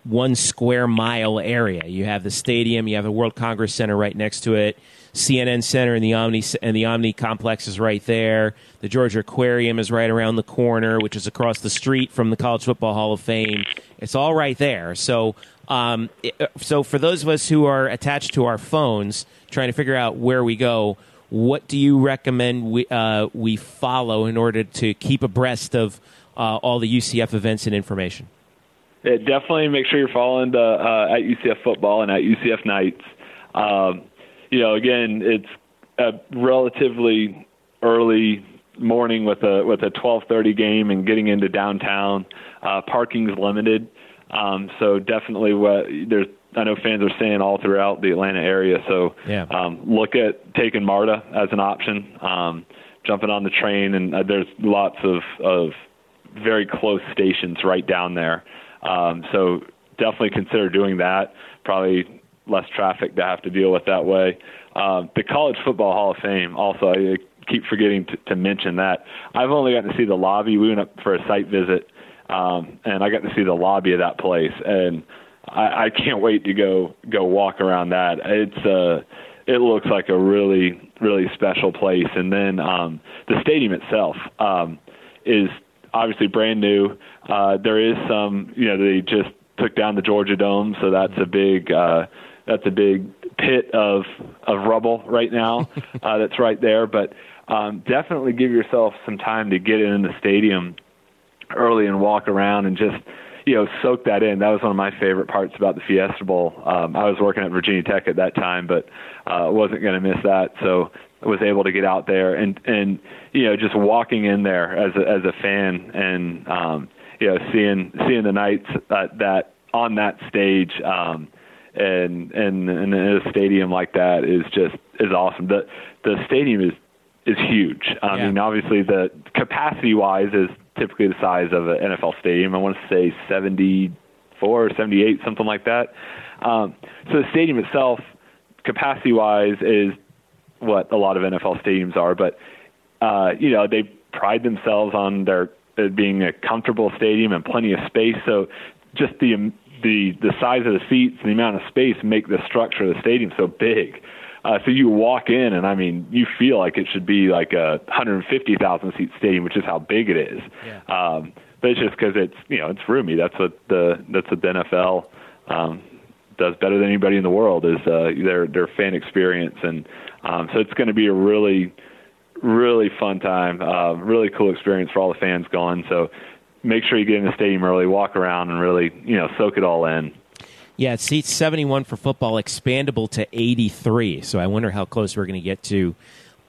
one square mile area. You have the stadium, you have the World Congress Center right next to it. CNN Center and the Omni and the Omni complex is right there. The Georgia Aquarium is right around the corner, which is across the street from the College Football Hall of Fame. It's all right there. So, um, uh, so for those of us who are attached to our phones, trying to figure out where we go, what do you recommend we uh, we follow in order to keep abreast of uh, all the UCF events and information? Yeah, definitely make sure you're following the uh, at UCF football and at UCF Knights. Um, you know, again, it's a relatively early morning with a with a 12:30 game and getting into downtown. Uh, parking's limited, um, so definitely what there's. I know fans are saying all throughout the Atlanta area. So Yeah. um, look at taking MARTA as an option, um, jumping on the train, and uh, there's lots of of very close stations right down there. Um, so definitely consider doing that. Probably less traffic to have to deal with that way. Um, the College Football Hall of Fame also. I keep forgetting to, to mention that. I've only gotten to see the lobby. We went up for a site visit, um, and I got to see the lobby of that place, and I, I can't wait to go go walk around that. It's uh, it looks like a really really special place, and then um, the stadium itself um, is obviously brand new. Uh, there is some, you know, they just took down the Georgia Dome, so that's a big uh, that's a big pit of of rubble right now. uh, that's right there, but um, definitely give yourself some time to get in the stadium early and walk around and just you know soak that in. That was one of my favorite parts about the Fiesta Bowl. Um, I was working at Virginia Tech at that time, but uh, wasn't going to miss that, so I was able to get out there and and you know just walking in there as a, as a fan and um, you know seeing seeing the Knights that, that on that stage. Um, and and and in a stadium like that is just is awesome. The the stadium is is huge. I Yeah. mean, obviously the capacity wise is typically the size of an NFL stadium. I want to say 74 or 78, something like that. Um, so the stadium itself, capacity wise, is what a lot of NFL stadiums are, but uh, you know they pride themselves on their it being a comfortable stadium and plenty of space. So just the the the size of the seats and the amount of space make the structure of the stadium so big. Uh, so you walk in and I mean you feel like it should be like a 150,000 seat stadium, which is how big it is. Yeah. Um, but it's just because it's you know it's roomy. That's what the that's what the NFL um, does better than anybody in the world is uh, their their fan experience, and um, so it's going to be a really really fun time, uh, really cool experience for all the fans going. So make sure you get in the stadium early, walk around, and really you know soak it all in. Yeah, seats 71 for football, expandable to 83. So I wonder how close we're going to get to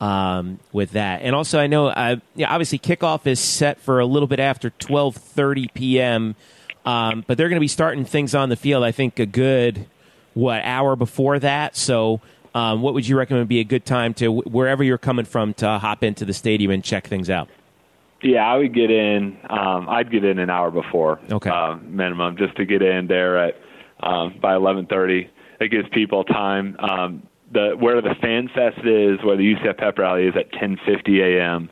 um, with that. And also, I know, uh, yeah, obviously, kickoff is set for a little bit after 12:30 p.m. Um, but they're going to be starting things on the field. I think a good what hour before that. So, um, what would you recommend be a good time to wherever you're coming from to hop into the stadium and check things out? Yeah, I would get in. Um, I'd get in an hour before, Okay. uh, minimum, just to get in there at um, by 11:30. It gives people time. Um, the where the Fan Fest is, where the UCF Pep Rally is at 10:50 a.m.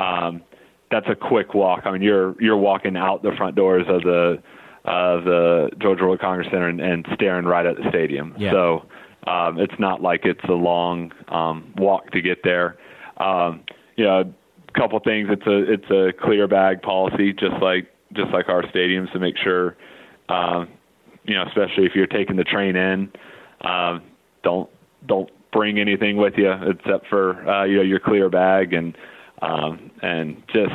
Um, that's a quick walk. I mean, you're you're walking out the front doors of the of the Georgia World Congress Center and, and staring right at the stadium. Yeah. So um, it's not like it's a long um, walk to get there. Um, you know, a couple things. It's a it's a clear bag policy, just like just like our stadiums, to make sure, um, you know, especially if you're taking the train in, um, don't don't bring anything with you except for uh, you know your clear bag and um, and just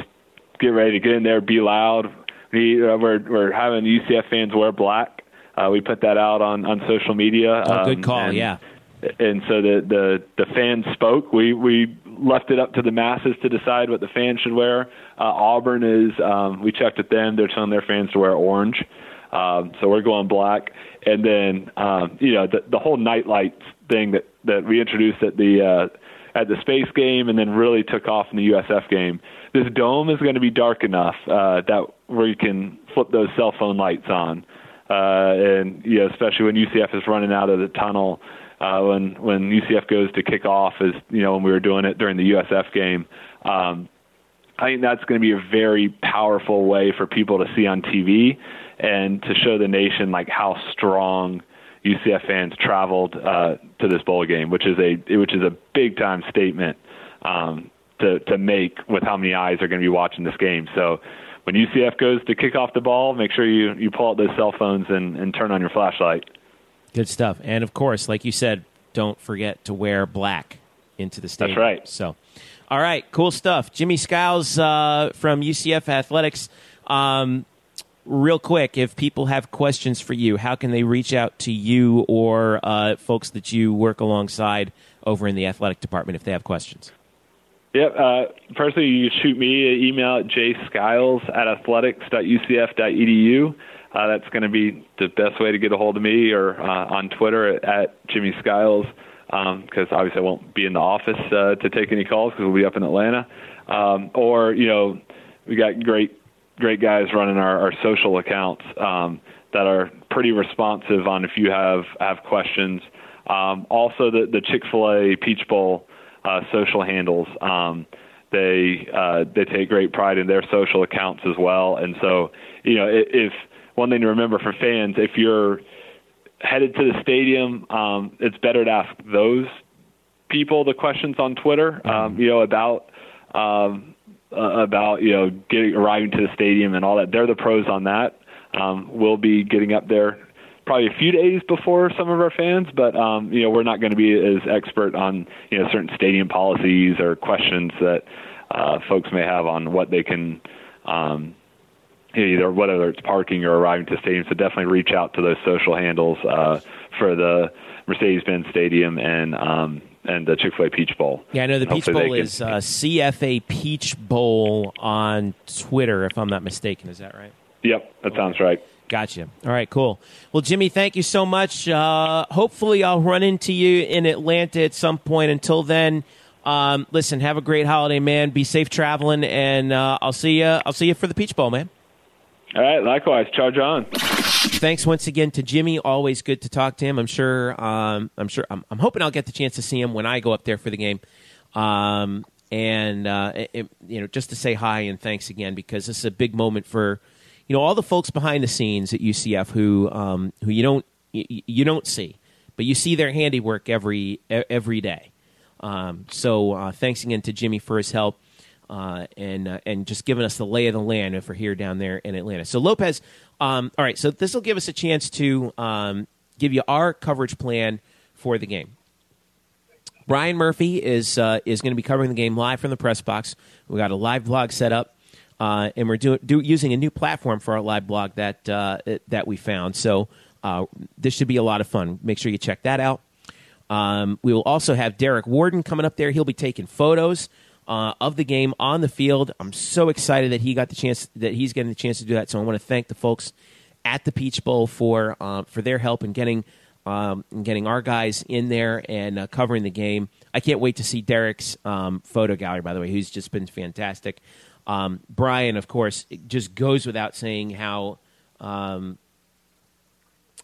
get ready to get in there, be loud. We, uh, we're we're having UCF fans wear black. Uh, we put that out on on social media. Oh, good um, call. and- yeah. and so the the the fans spoke. We we left it up to the masses to decide what the fans should wear. Uh, Auburn is um, we checked with them. They're telling their fans to wear orange. Um, so we're going black, and then um, you know the the whole night lights thing that that we introduced at the uh, at the space game, and then really took off in the USF game. This dome is going to be dark enough uh, that where you can flip those cell phone lights on, uh, and you know especially when UCF is running out of the tunnel uh, when when UCF goes to kick off, as you know when we were doing it during the USF game. Um, I think that's going to be a very powerful way for people to see on TV and to show the nation like how strong UCF fans traveled uh, to this bowl game, which is a which is a big time statement um, to to make with how many eyes are going to be watching this game. So when UCF goes to kick off the ball, make sure you you pull out those cell phones and, and turn on your flashlight. Good stuff. And of course, like you said, don't forget to wear black into the stadium. That's right. So, all right, cool stuff. Jimmy Skiles uh, from UCF Athletics. Um, real quick, if people have questions for you, how can they reach out to you or uh, folks that you work alongside over in the athletic department if they have questions? Yep. Uh, personally, you shoot me an email at jskiles at athletics.ucf.edu. Uh, that's going to be the best way to get a hold of me or uh, on Twitter at, at Jimmy Skiles because obviously I won't be in the office uh, to take any calls because we'll be up in Atlanta. Um, or, you know, we got great great guys running our, our social accounts um, that are pretty responsive on if you have have questions. Um, also, the the Chick Fil A Peach Bowl uh, social handles. Um, they uh, they take great pride in their social accounts as well, and so you know if, if one thing to remember for fans, if you're headed to the stadium, um, it's better to ask those people the questions on Twitter. Um, you know about um, uh, about you know getting arriving to the stadium and all that. They're the pros on that. Um, we'll be getting up there probably a few days before some of our fans, but um, you know we're not going to be as expert on you know certain stadium policies or questions that uh, folks may have on what they can. Um, either whether it's parking or arriving to the stadium. So definitely reach out to those social handles uh, for the Mercedes-Benz Stadium and um, and the Chick-fil-A Peach Bowl. Yeah, I know the Peach Bowl can- is uh, CFA Peach Bowl on Twitter, if I'm not mistaken. Is that right? Yep, that sounds right. Gotcha. All right, cool. Well, Jimmy, thank you so much. Uh, hopefully, I'll run into you in Atlanta at some point. Until then, Um, listen, have a great holiday, man. Be safe traveling, and uh, I'll see you. I'll see you for the Peach Bowl, man. All right, likewise. Ciao, John. Thanks once again to Jimmy. Always good to talk to him. I'm sure. Um, I'm sure. I'm, I'm, hoping I'll get the chance to see him when I go up there for the game. Um, and uh, it, you know, just to say hi and thanks again because this is a big moment for you know all the folks behind the scenes at UCF who um, who you don't you, don't see, but you see their handiwork every every day. Um, so uh, thanks again to Jimmy for his help. Uh, and uh, and just giving us the lay of the land if we're here down there in Atlanta. So Lopez, um, all right. So this will give us a chance to um, give you our coverage plan for the game. Brian Murphy is uh, is going to be covering the game live from the press box. We got a live blog set up, uh, and we're do, do, using a new platform for our live blog that uh, that we found. So uh, this should be a lot of fun. Make sure you check that out. Um, we will also have Derek Warden coming up there. He'll be taking photos uh, of the game on the field. I'm so excited that he got the chance that he's getting the chance to do that. So I want to thank the folks at the Peach Bowl for uh, for their help in getting um, getting our guys in there and uh, covering the game. I can't wait to see Derek's um, photo gallery, by the way, who's just been fantastic. Um, Brian, of course, just goes without saying how um,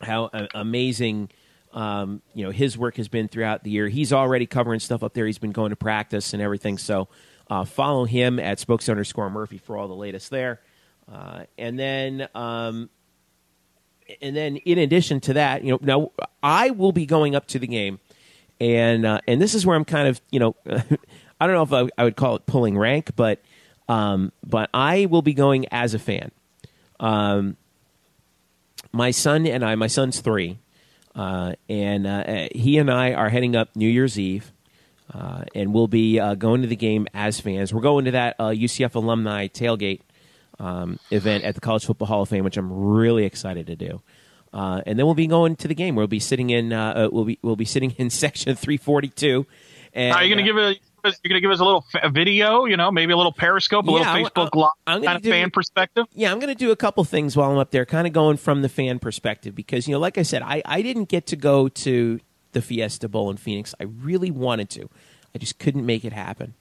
how amazing um, you know his work has been throughout the year. He's already covering stuff up there. He's been going to practice and everything. So uh, follow him at spokes underscore Murphy for all the latest there. Uh, and then um, and then in addition to that, you know, now I will be going up to the game, and uh, and this is where I'm kind of, you know, I don't know if I, I, would call it pulling rank, but um, but I will be going as a fan. Um, my son and I, my son's three, uh, and uh, he and I are heading up New Year's Eve. Uh, and we'll be uh, going to the game as fans. We're going to that UCF uh, alumni tailgate um, event at the College Football Hall of Fame, which I'm really excited to do. Uh, and then we'll be going to the game. We'll be sitting in. We'll be we'll be sitting in section 342. And, Are you going to give a you're going to give us a little video, you know, maybe a little Periscope, a yeah, little Facebook Live kind of do, fan perspective. Yeah, I'm going to do a couple things while I'm up there, kind of going from the fan perspective because you know, like I said, I I didn't get to go to the Fiesta Bowl in Phoenix. I really wanted to, I just couldn't make it happen,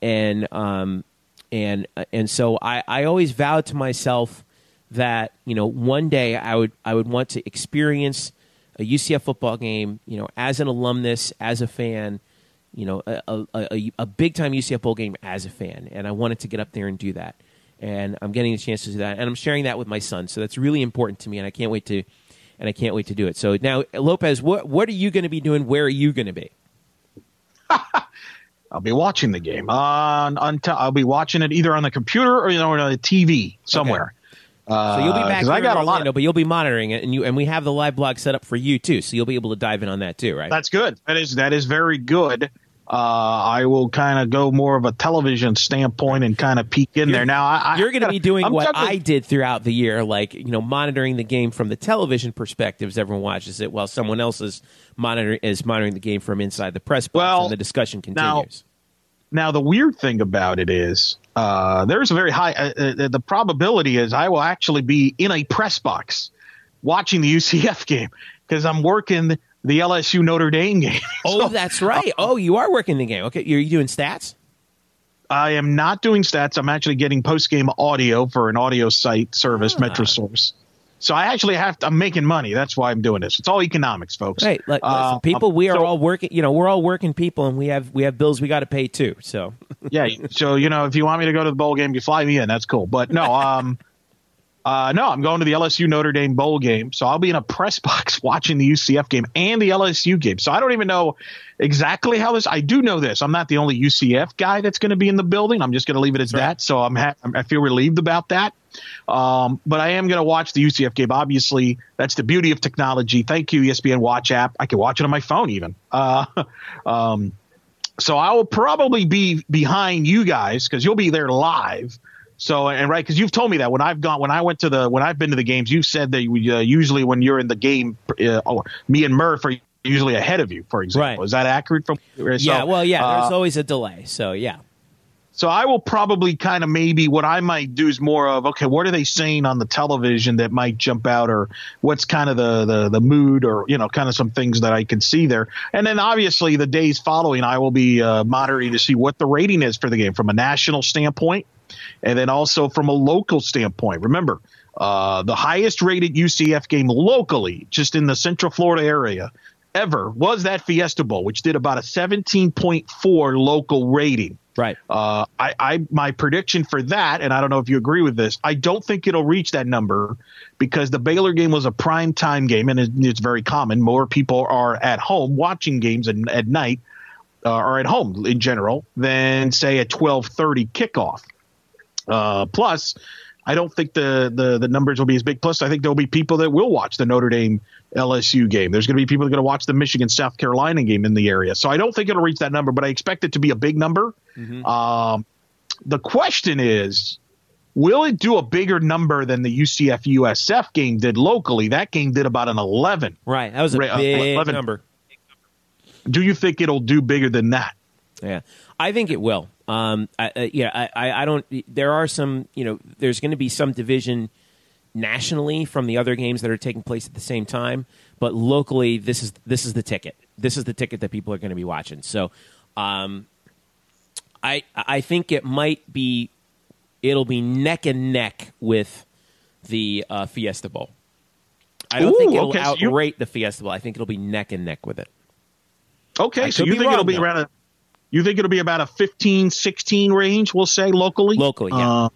and um, and and so I, I always vowed to myself that you know one day I would I would want to experience a UCF football game you know as an alumnus as a fan you know a, a, a, a big time UCF bowl game as a fan and I wanted to get up there and do that and I'm getting a chance to do that and I'm sharing that with my son so that's really important to me and I can't wait to and I can't wait to do it so now Lopez what what are you going to be doing where are you going to be I'll be watching the game on, on t- I'll be watching it either on the computer or you know on the TV somewhere. Okay. Uh, so you'll be back here I got in Orlando, a lot of, but you'll be monitoring it, and you and we have the live blog set up for you too, so you'll be able to dive in on that too, right? That's good. That is that is very good. Uh, I will kind of go more of a television standpoint and kind of peek in you're, there. Now, I, you're going to be doing I'm what jumping. I did throughout the year, like you know, monitoring the game from the television perspectives. Everyone watches it while someone else is monitoring is monitoring the game from inside the press box, well, and the discussion continues. Now, now the weird thing about it is, uh, there's a very high. Uh, uh, the probability is I will actually be in a press box watching the UCF game because I'm working the LSU Notre Dame game. oh, that's right. Uh, oh, you are working the game. Okay, are you doing stats? I am not doing stats. I'm actually getting post game audio for an audio site service, ah. MetroSource. So I actually have to, I'm making money. That's why I'm doing this. It's all economics, folks. Right. Like, uh, people, we are so, all working, you know, we're all working people and we have, we have bills we got to pay too. So, yeah. So, you know, if you want me to go to the bowl game, you fly me in. That's cool. But no, um, uh, no, I'm going to the LSU Notre Dame bowl game, so I'll be in a press box watching the UCF game and the LSU game. So I don't even know exactly how this. I do know this. I'm not the only UCF guy that's going to be in the building. I'm just going to leave it as that. So I'm ha- I feel relieved about that. Um, but I am going to watch the UCF game. Obviously, that's the beauty of technology. Thank you, ESPN Watch app. I can watch it on my phone even. Uh, um, so I will probably be behind you guys because you'll be there live. So and right because you've told me that when I've gone when I went to the when I've been to the games you've said that uh, usually when you're in the game uh, oh, me and Murph are usually ahead of you for example right. is that accurate from so, yeah well yeah there's uh, always a delay so yeah So I will probably kind of maybe what I might do is more of okay, what are they saying on the television that might jump out, or what's kind of the the the mood, or you know, kind of some things that I can see there. And then obviously the days following, I will be uh, monitoring to see what the rating is for the game from a national standpoint, and then also from a local standpoint. Remember, uh, the highest rated UCF game locally, just in the Central Florida area, ever was that Fiesta Bowl, which did about a 17.4 local rating. Right. Uh, I, I, my prediction for that, and I don't know if you agree with this, I don't think it'll reach that number because the Baylor game was a prime time game, and it's very common. More people are at home watching games at, at night, uh, or at home in general, than say a 12:30 kickoff. Uh, plus, I don't think the, the the numbers will be as big. Plus, I think there'll be people that will watch the Notre Dame LSU game. There's going to be people that are going to watch the Michigan South Carolina game in the area. So I don't think it'll reach that number, but I expect it to be a big number. Mm-hmm. Um, the question is, will it do a bigger number than the UCF USF game did locally? That game did about an 11. Right. That was a uh, big 11. number. Do you think it'll do bigger than that? Yeah, I think it will. Um, I, uh, yeah, I, I don't. There are some. You know, there's going to be some division nationally from the other games that are taking place at the same time, but locally, this is this is the ticket. This is the ticket that people are going to be watching. So, um, I I think it might be it'll be neck and neck with the uh, Fiesta Bowl. I don't Ooh, think it'll okay, outrate so the Fiesta Bowl. I think it'll be neck and neck with it. Okay, I so you think wrong, it'll be though. around a you think it'll be about a 15, 16 range, we'll say locally? Locally, yeah. Uh,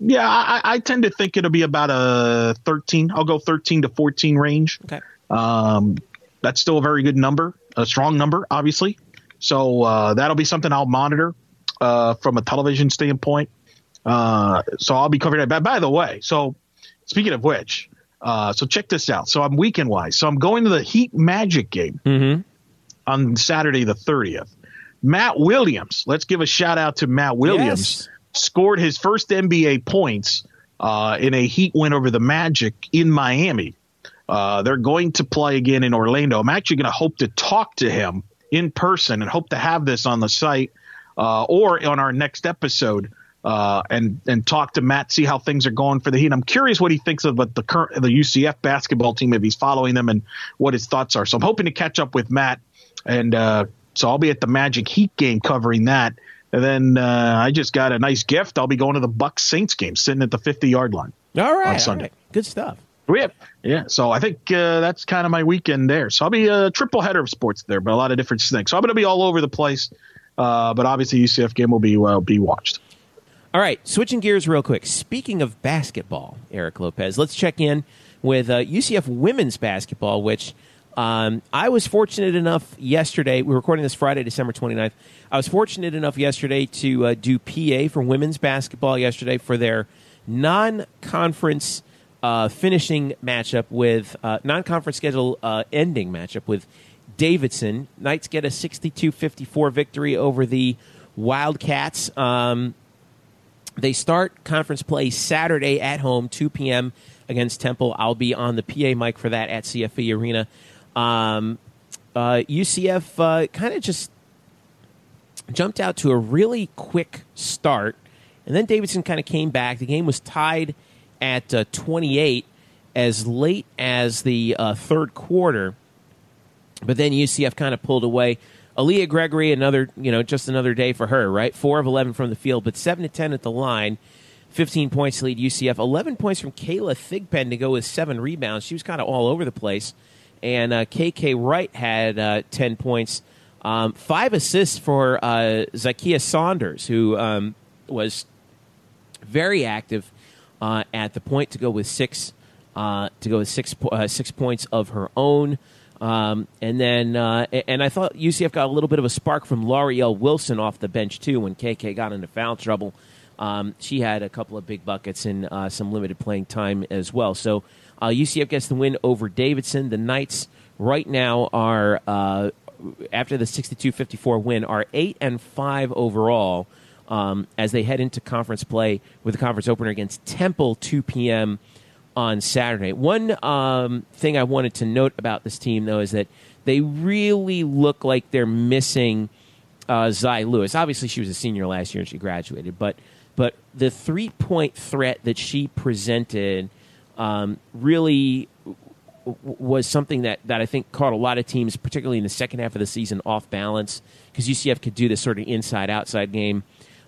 yeah, I, I, tend to think it'll be about a 13. I'll go 13 to 14 range. Okay. Um, that's still a very good number, a strong number, obviously. So uh, that'll be something I'll monitor uh, from a television standpoint. Uh, so I'll be covering that. By the way, so speaking of which, uh, so check this out. So I'm weekend wise. So I'm going to the Heat Magic game mm-hmm. on Saturday the 30th. Matt Williams, let's give a shout out to Matt Williams, yes. scored his first NBA points uh, in a Heat win over the Magic in Miami. Uh, they're going to play again in Orlando. I'm actually going to hope to talk to him in person and hope to have this on the site uh, or on our next episode uh, and and talk to Matt, see how things are going for the Heat. I'm curious what he thinks of the current the UCF basketball team if he's following them and what his thoughts are. So I'm hoping to catch up with Matt and uh, so I'll be at the Magic Heat game covering that. And then uh, I just got a nice gift. I'll be going to the Bucs Saints game, sitting at the 50 yard line. All right, on Sunday. Good stuff. Yeah, yeah. So I think uh, that's kind of my weekend there. So I'll be a triple header of sports there, but a lot of different things. So I'm going to be all over the place. Uh, but obviously, UCF game will be uh, be watched. All right, switching gears real quick. Speaking of basketball, Eric Lopez, let's check in with UCF uh, women's basketball, which um, I was fortunate enough yesterday, we are recording this Friday, December 29th. I was fortunate enough yesterday to uh, do PA for women's basketball yesterday for their non conference uh, finishing matchup with, uh, non conference schedule uh, ending matchup with Davidson. Knights get a 62 54 victory over the Wildcats. Um, they start conference play Saturday at home, 2 p.m. against Temple. I'll be on the PA mic for that at CFE Arena. Um, uh, UCF uh, kind of just jumped out to a really quick start, and then Davidson kind of came back. The game was tied at uh, 28 as late as the uh, third quarter, but then UCF kind of pulled away. Aaliyah Gregory, another you know, just another day for her, right? Four of 11 from the field, but seven to 10 at the line. 15 points to lead UCF. 11 points from Kayla Thigpen to go with seven rebounds. She was kind of all over the place and uh, KK Wright had uh, 10 points. Um, five assists for uh, Zakia Saunders, who um, was very active uh, at the point to go with six uh, to go with six uh, six points of her own. Um, and then, uh, and I thought UCF got a little bit of a spark from L'Oreal Wilson off the bench too when KK got into foul trouble. Um, she had a couple of big buckets and uh, some limited playing time as well. So uh, UCF gets the win over Davidson. The Knights right now are uh, after the 62-54 win are eight and five overall um, as they head into conference play with the conference opener against Temple 2 p.m. on Saturday. One um, thing I wanted to note about this team though is that they really look like they're missing uh, Zy Lewis. Obviously, she was a senior last year and she graduated, but but the three point threat that she presented um, really was something that, that I think caught a lot of teams, particularly in the second half of the season, off balance because UCF could do this sort of inside outside game.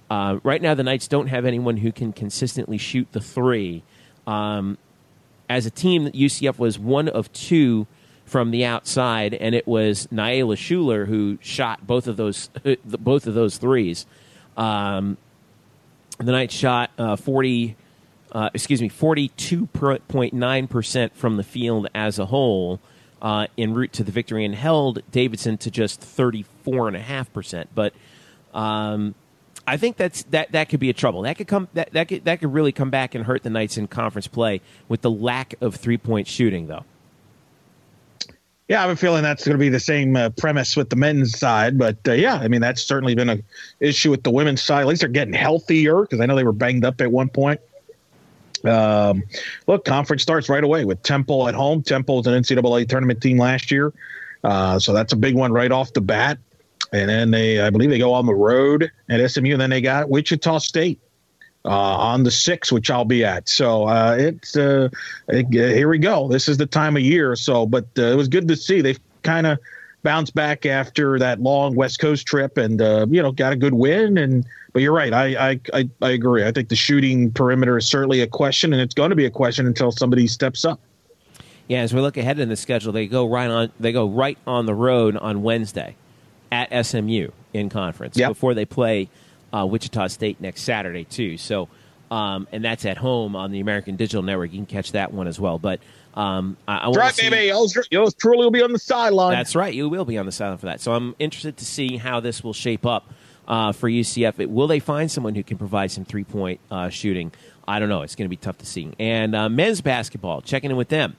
Uh, right now, the Knights don't have anyone who can consistently shoot the three. Um, as a team, UCF was one of two from the outside, and it was Nyla Schuler who shot both of those both of those threes. Um, the Knights shot uh, forty, uh, excuse me, forty two point nine percent from the field as a whole uh, en route to the victory, and held Davidson to just thirty four and a half percent. But um, I think that's that that could be a trouble. That could come that that could, that could really come back and hurt the Knights in conference play with the lack of three point shooting, though. Yeah, I have a feeling that's going to be the same uh, premise with the men's side, but uh, yeah, I mean that's certainly been an issue with the women's side. At least they're getting healthier because I know they were banged up at one point. Um, look, conference starts right away with Temple at home. Temple was an NCAA tournament team last year, uh, so that's a big one right off the bat. And then they, I believe, they go on the road at SMU, and then they got Wichita State uh, on the sixth, which I'll be at. So uh, it's uh, it, here we go. This is the time of year. So, but uh, it was good to see they've kind of bounced back after that long West Coast trip, and uh, you know got a good win. And but you're right, I, I I I agree. I think the shooting perimeter is certainly a question, and it's going to be a question until somebody steps up. Yeah, as we look ahead in the schedule, they go right on. They go right on the road on Wednesday at SMU in conference yep. before they play uh, Wichita State next Saturday too. So, um, and that's at home on the American Digital Network. You can catch that one as well. But um, I, I right, see, baby. Yours truly will be on the sideline. That's right. You will be on the sideline for that. So I'm interested to see how this will shape up uh, for UCF. Will they find someone who can provide some three point uh, shooting? I don't know. It's going to be tough to see. And uh, men's basketball, checking in with them.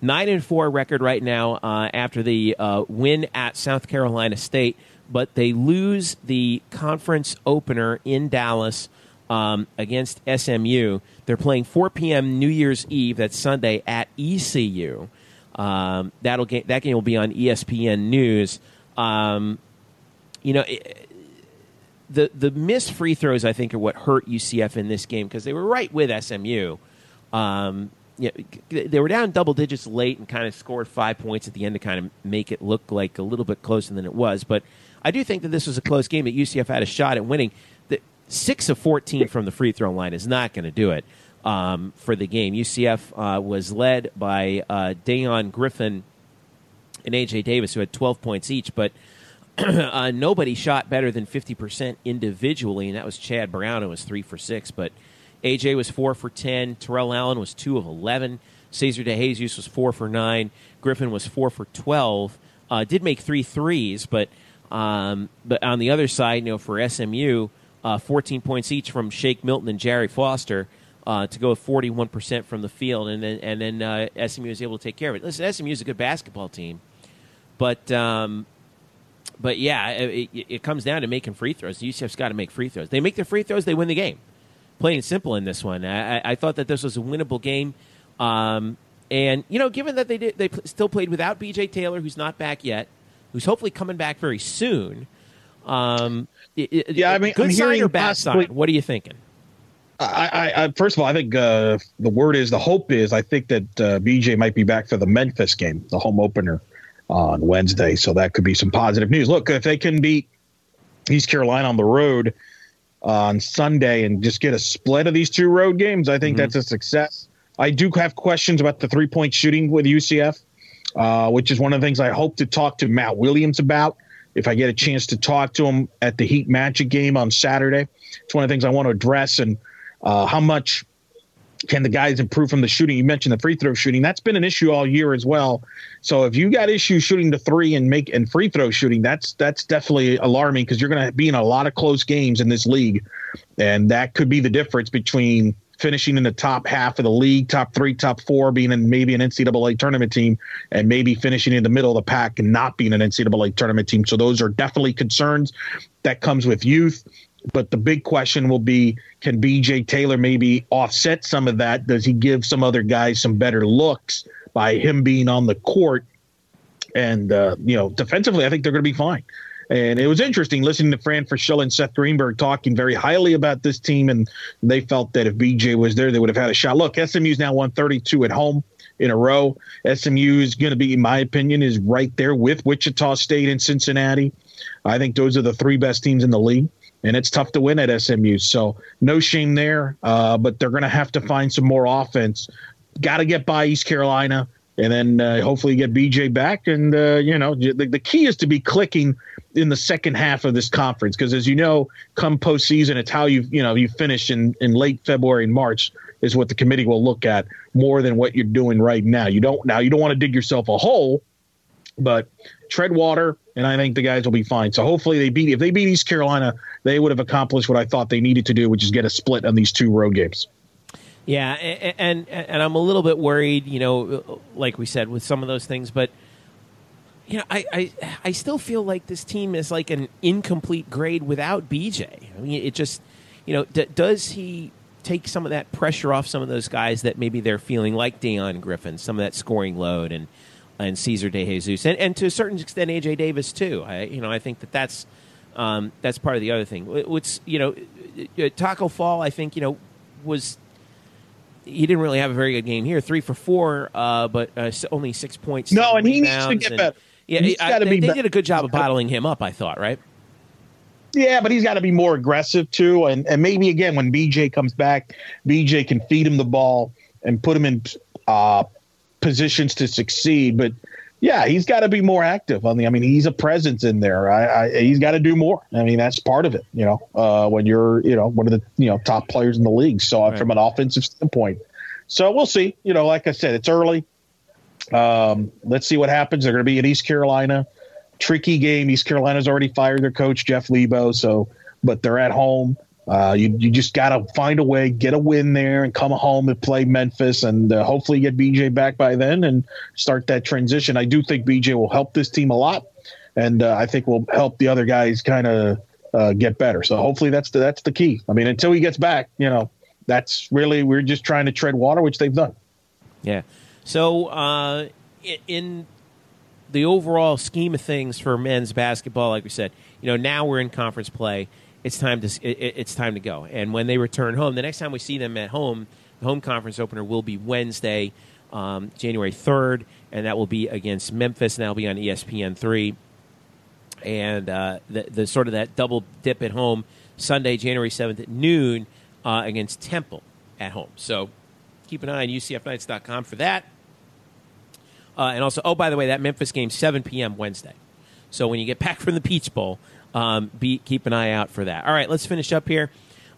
Nine and four record right now uh, after the uh, win at South Carolina State, but they lose the conference opener in Dallas um, against SMU. They're playing 4 p.m. New Year's Eve. That's Sunday at ECU. Um, that'll get, that game will be on ESPN News. Um, you know. It, the the missed free throws I think are what hurt UCF in this game because they were right with SMU. Um, you know, they were down double digits late and kind of scored five points at the end to kind of make it look like a little bit closer than it was. But I do think that this was a close game that UCF had a shot at winning. The six of fourteen from the free throw line is not going to do it um, for the game. UCF uh, was led by uh, Dayon Griffin and AJ Davis, who had twelve points each, but. uh, nobody shot better than 50% individually, and that was Chad Brown, who was three for six. But AJ was four for 10. Terrell Allen was two of 11. Ceasar DeJesus was four for nine. Griffin was four for 12. Uh, did make three threes, but um, but on the other side, you know, for SMU, uh, 14 points each from Shake Milton and Jarrey Foster uh, to go 41 percent from the field, and then and then uh, SMU was able to take care of it. Listen, SMU is a good basketball team, but um, but yeah, it, it, it, comes down to making free throws. UCF's got to make free throws. They make their free throws, they win the game plain and simple in this one. I, I thought that this was a winnable game. Um, and you know, given that they did, they still played without B.J. Taylor, who's not back yet, who's hopefully coming back very soon. Um, yeah, I mean, good I'm sign or bad sign? What are you thinking? I, I, first of all, I think uh, the word is the hope is I think that uh, BJ might be back for the Memphis game, the home opener on Wednesday. So that could be some positive news. Look, if they can beat East Carolina on the road on Sunday and just get a split of these two road games, I think mm-hmm. that's a success. I do have questions about the three point shooting with UCF, uh, which is one of the things I hope to talk to Matt Williams about if I get a chance to talk to him at the Heat Magic game on Saturday. It's one of the things I want to address and uh, how much can the guys improve from the shooting? You mentioned the free throw shooting. That's been an issue all year as well. So if you got issues shooting the three and make and free throw shooting, that's that's definitely alarming because you're going to be in a lot of close games in this league, and that could be the difference between finishing in the top half of the league, top three, top four, being in maybe an NCAA tournament team, and maybe finishing in the middle of the pack and not being an NCAA tournament team. So those are definitely concerns that comes with youth. But the big question will be can BJ Taylor maybe offset some of that? Does he give some other guys some better looks by him being on the court? And, uh, you know, defensively, I think they're going to be fine. And it was interesting listening to Fran Fraschilla and Seth Greenberg talking very highly about this team, and they felt that if BJ was there, they would have had a shot. Look, SMU's now won 32 at home in a row. SMU is going to be, in my opinion, is right there with Wichita State and Cincinnati. I think those are the three best teams in the league, and it's tough to win at SMU. So no shame there, uh, but they're going to have to find some more offense. Got to get by East Carolina, and then uh, hopefully get BJ back. And uh, you know, the, the key is to be clicking in the second half of this conference because, as you know, come postseason, it's how you you know you finish in in late February and March is what the committee will look at more than what you're doing right now. You don't now you don't want to dig yourself a hole, but tread water, and I think the guys will be fine. So hopefully they beat if they beat East Carolina, they would have accomplished what I thought they needed to do, which is get a split on these two road games. Yeah, and, and and I'm a little bit worried, you know, like we said with some of those things, but you know, I, I I still feel like this team is like an incomplete grade without BJ. I mean, it just, you know, d- does he take some of that pressure off some of those guys that maybe they're feeling like Dayon Griffin, some of that scoring load, and and Ceasar DeJesus, and, and to a certain extent AJ Davis too. I you know I think that that's um, that's part of the other thing. What's you know Tacko Fall, I think you know was he didn't really have a very good game here, three for four, uh, but uh, only six points. No, and he needs to get and, better. Yeah, I, they, they did a good job of bottling him up. I thought, right? Yeah, but he's got to be more aggressive too, and and maybe again when BJ comes back, BJ can feed him the ball and put him in uh, positions to succeed. But yeah, he's got to be more active on the. I mean, he's a presence in there. I, I he's got to do more. I mean, that's part of it. You know, uh, when you're you know one of the you know top players in the league. So right. from an offensive standpoint, so we'll see. You know, like I said, it's early. Um, let's see what happens. They're going to be in East Carolina tricky game. East Carolina's already fired their coach Jeff Lebo, so but they're at home. Uh, you you just got to find a way, get a win there, and come home and play Memphis, and uh, hopefully get BJ back by then and start that transition. I do think BJ will help this team a lot, and uh, I think will help the other guys kind of uh, get better. So hopefully that's the that's the key. I mean, until he gets back, you know, that's really we're just trying to tread water, which they've done. Yeah. So uh, in the overall scheme of things for men's basketball, like we said, you know, now we're in conference play. It's time to it, it's time to go. And when they return home, the next time we see them at home, the home conference opener will be Wednesday, um, January third, and that will be against Memphis, and that'll be on ESPN three. And uh, the, the sort of that double dip at home Sunday, January seventh at noon uh, against Temple at home. So keep an eye on UCFKnights.com for that. Uh, and also, oh, by the way, that Memphis game, 7 p.m. Wednesday. So when you get back from the Peach Bowl, um, be, keep an eye out for that. All right, let's finish up here.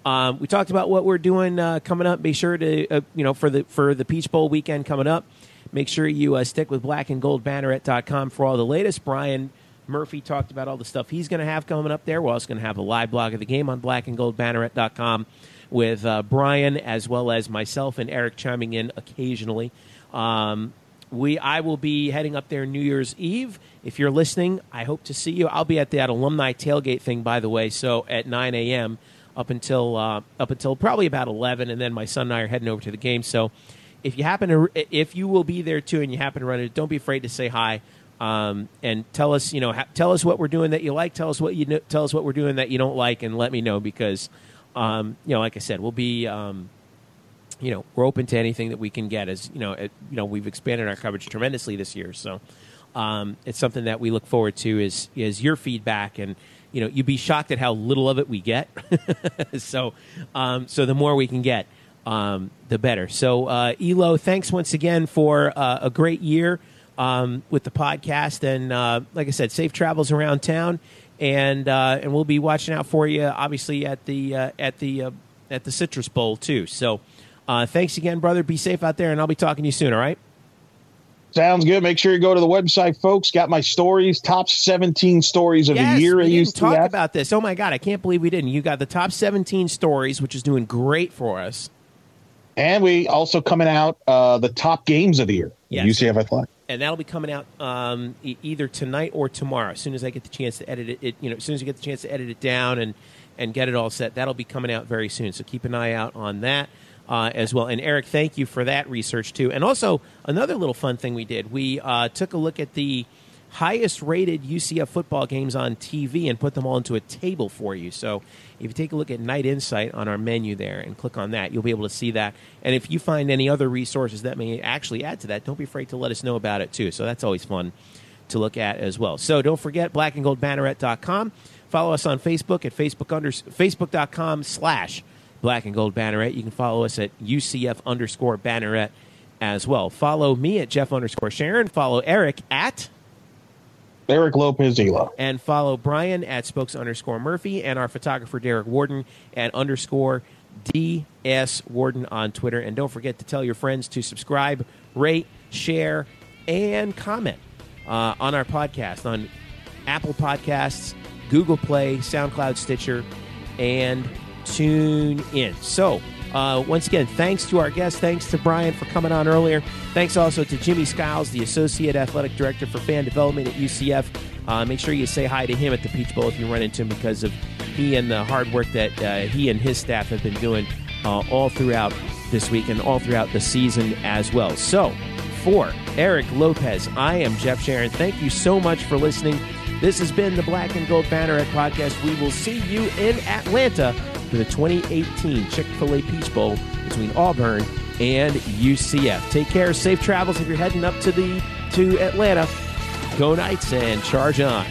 Um, we talked about what we're doing uh, coming up. Be sure to, uh, you know, for the for the Peach Bowl weekend coming up, make sure you uh, stick with blackandgoldbanneret.com for all the latest. Brian Murphy talked about all the stuff he's going to have coming up there. We're also going to have a live blog of the game on blackandgoldbanneret.com with uh, Brian as well as myself and Eric chiming in occasionally. Um, we I will be heading up there New Year's Eve. If you're listening, I hope to see you. I'll be at that alumni tailgate thing, by the way. So at 9 a.m. up until uh, up until probably about 11, and then my son and I are heading over to the game. So if you happen to if you will be there too, and you happen to run it, don't be afraid to say hi. Um, and tell us, you know, ha- tell us what we're doing that you like. Tell us what you tell us what we're doing that you don't like, and let me know because, um, you know, like I said, we'll be um, you know, we're open to anything that we can get. As you know, it, you know, we've expanded our coverage tremendously this year, so um, it's something that we look forward to. Is is your feedback, and you know, you'd be shocked at how little of it we get. so, um, so the more we can get, um, the better. So, uh, Elo, thanks once again for uh, a great year um, with the podcast, and uh, like I said, safe travels around town, and uh, and we'll be watching out for you, obviously at the uh, at the uh, at the Citrus Bowl too. So. Thanks again, brother. Be safe out there, and I'll be talking to you soon. All right. Sounds good. Make sure you go to the website, folks. Got my stories, top 17 stories of yes, the year. We didn't talk about this. Oh my god, I can't believe we didn't. You got the top 17 stories, which is doing great for us. And we also coming out uh, the top games of the year. Yes. UCF Athletic. And that'll be coming out um, e- either tonight or tomorrow. As soon as I get the chance to edit it, it, you know, as soon as you get the chance to edit it down and and get it all set, that'll be coming out very soon. So keep an eye out on that uh, as well. And Eric, thank you for that research too. And also another little fun thing we did: we uh, took a look at the highest rated UCF football games on TV and put them all into a table for you. So if you take a look at Knight Insight on our menu there and click on that, you'll be able to see that. And if you find any other resources that may actually add to that, don't be afraid to let us know about it too. So that's always fun to look at as well. So don't forget blackandgoldbanneret.com. Follow us on Facebook at Facebook under, facebook.com slash black and gold banneret. You can follow us at UCF underscore banneret as well. Follow me at Jeff underscore Sharon. Follow Eric at Eric Lopez Ela. and follow Brian at spokes underscore Murphy and our photographer Derek Warden at underscore DS Warden on Twitter. And don't forget to tell your friends to subscribe, rate, share, and comment uh, on our podcast on Apple Podcasts, Google Play, SoundCloud, Stitcher, and Tune In. So, uh, once again, thanks to our guest. Thanks to Brian for coming on earlier. Thanks also to Jimmy Skiles, the Associate Athletic Director for Fan Development at UCF. Uh, make sure you say hi to him at the Peach Bowl if you run into him because of he and the hard work that uh, he and his staff have been doing uh, all throughout this week and all throughout the season as well. So, for Eric Lopez, I am Jeff Sharon. Thank you so much for listening. This has been the Black and Gold Banneret podcast. We will see you in Atlanta for the 2018 Chick fil A Peach Bowl between Auburn and UCF. Take care. Safe travels if you're heading up to the to Atlanta. Go Knights and charge on.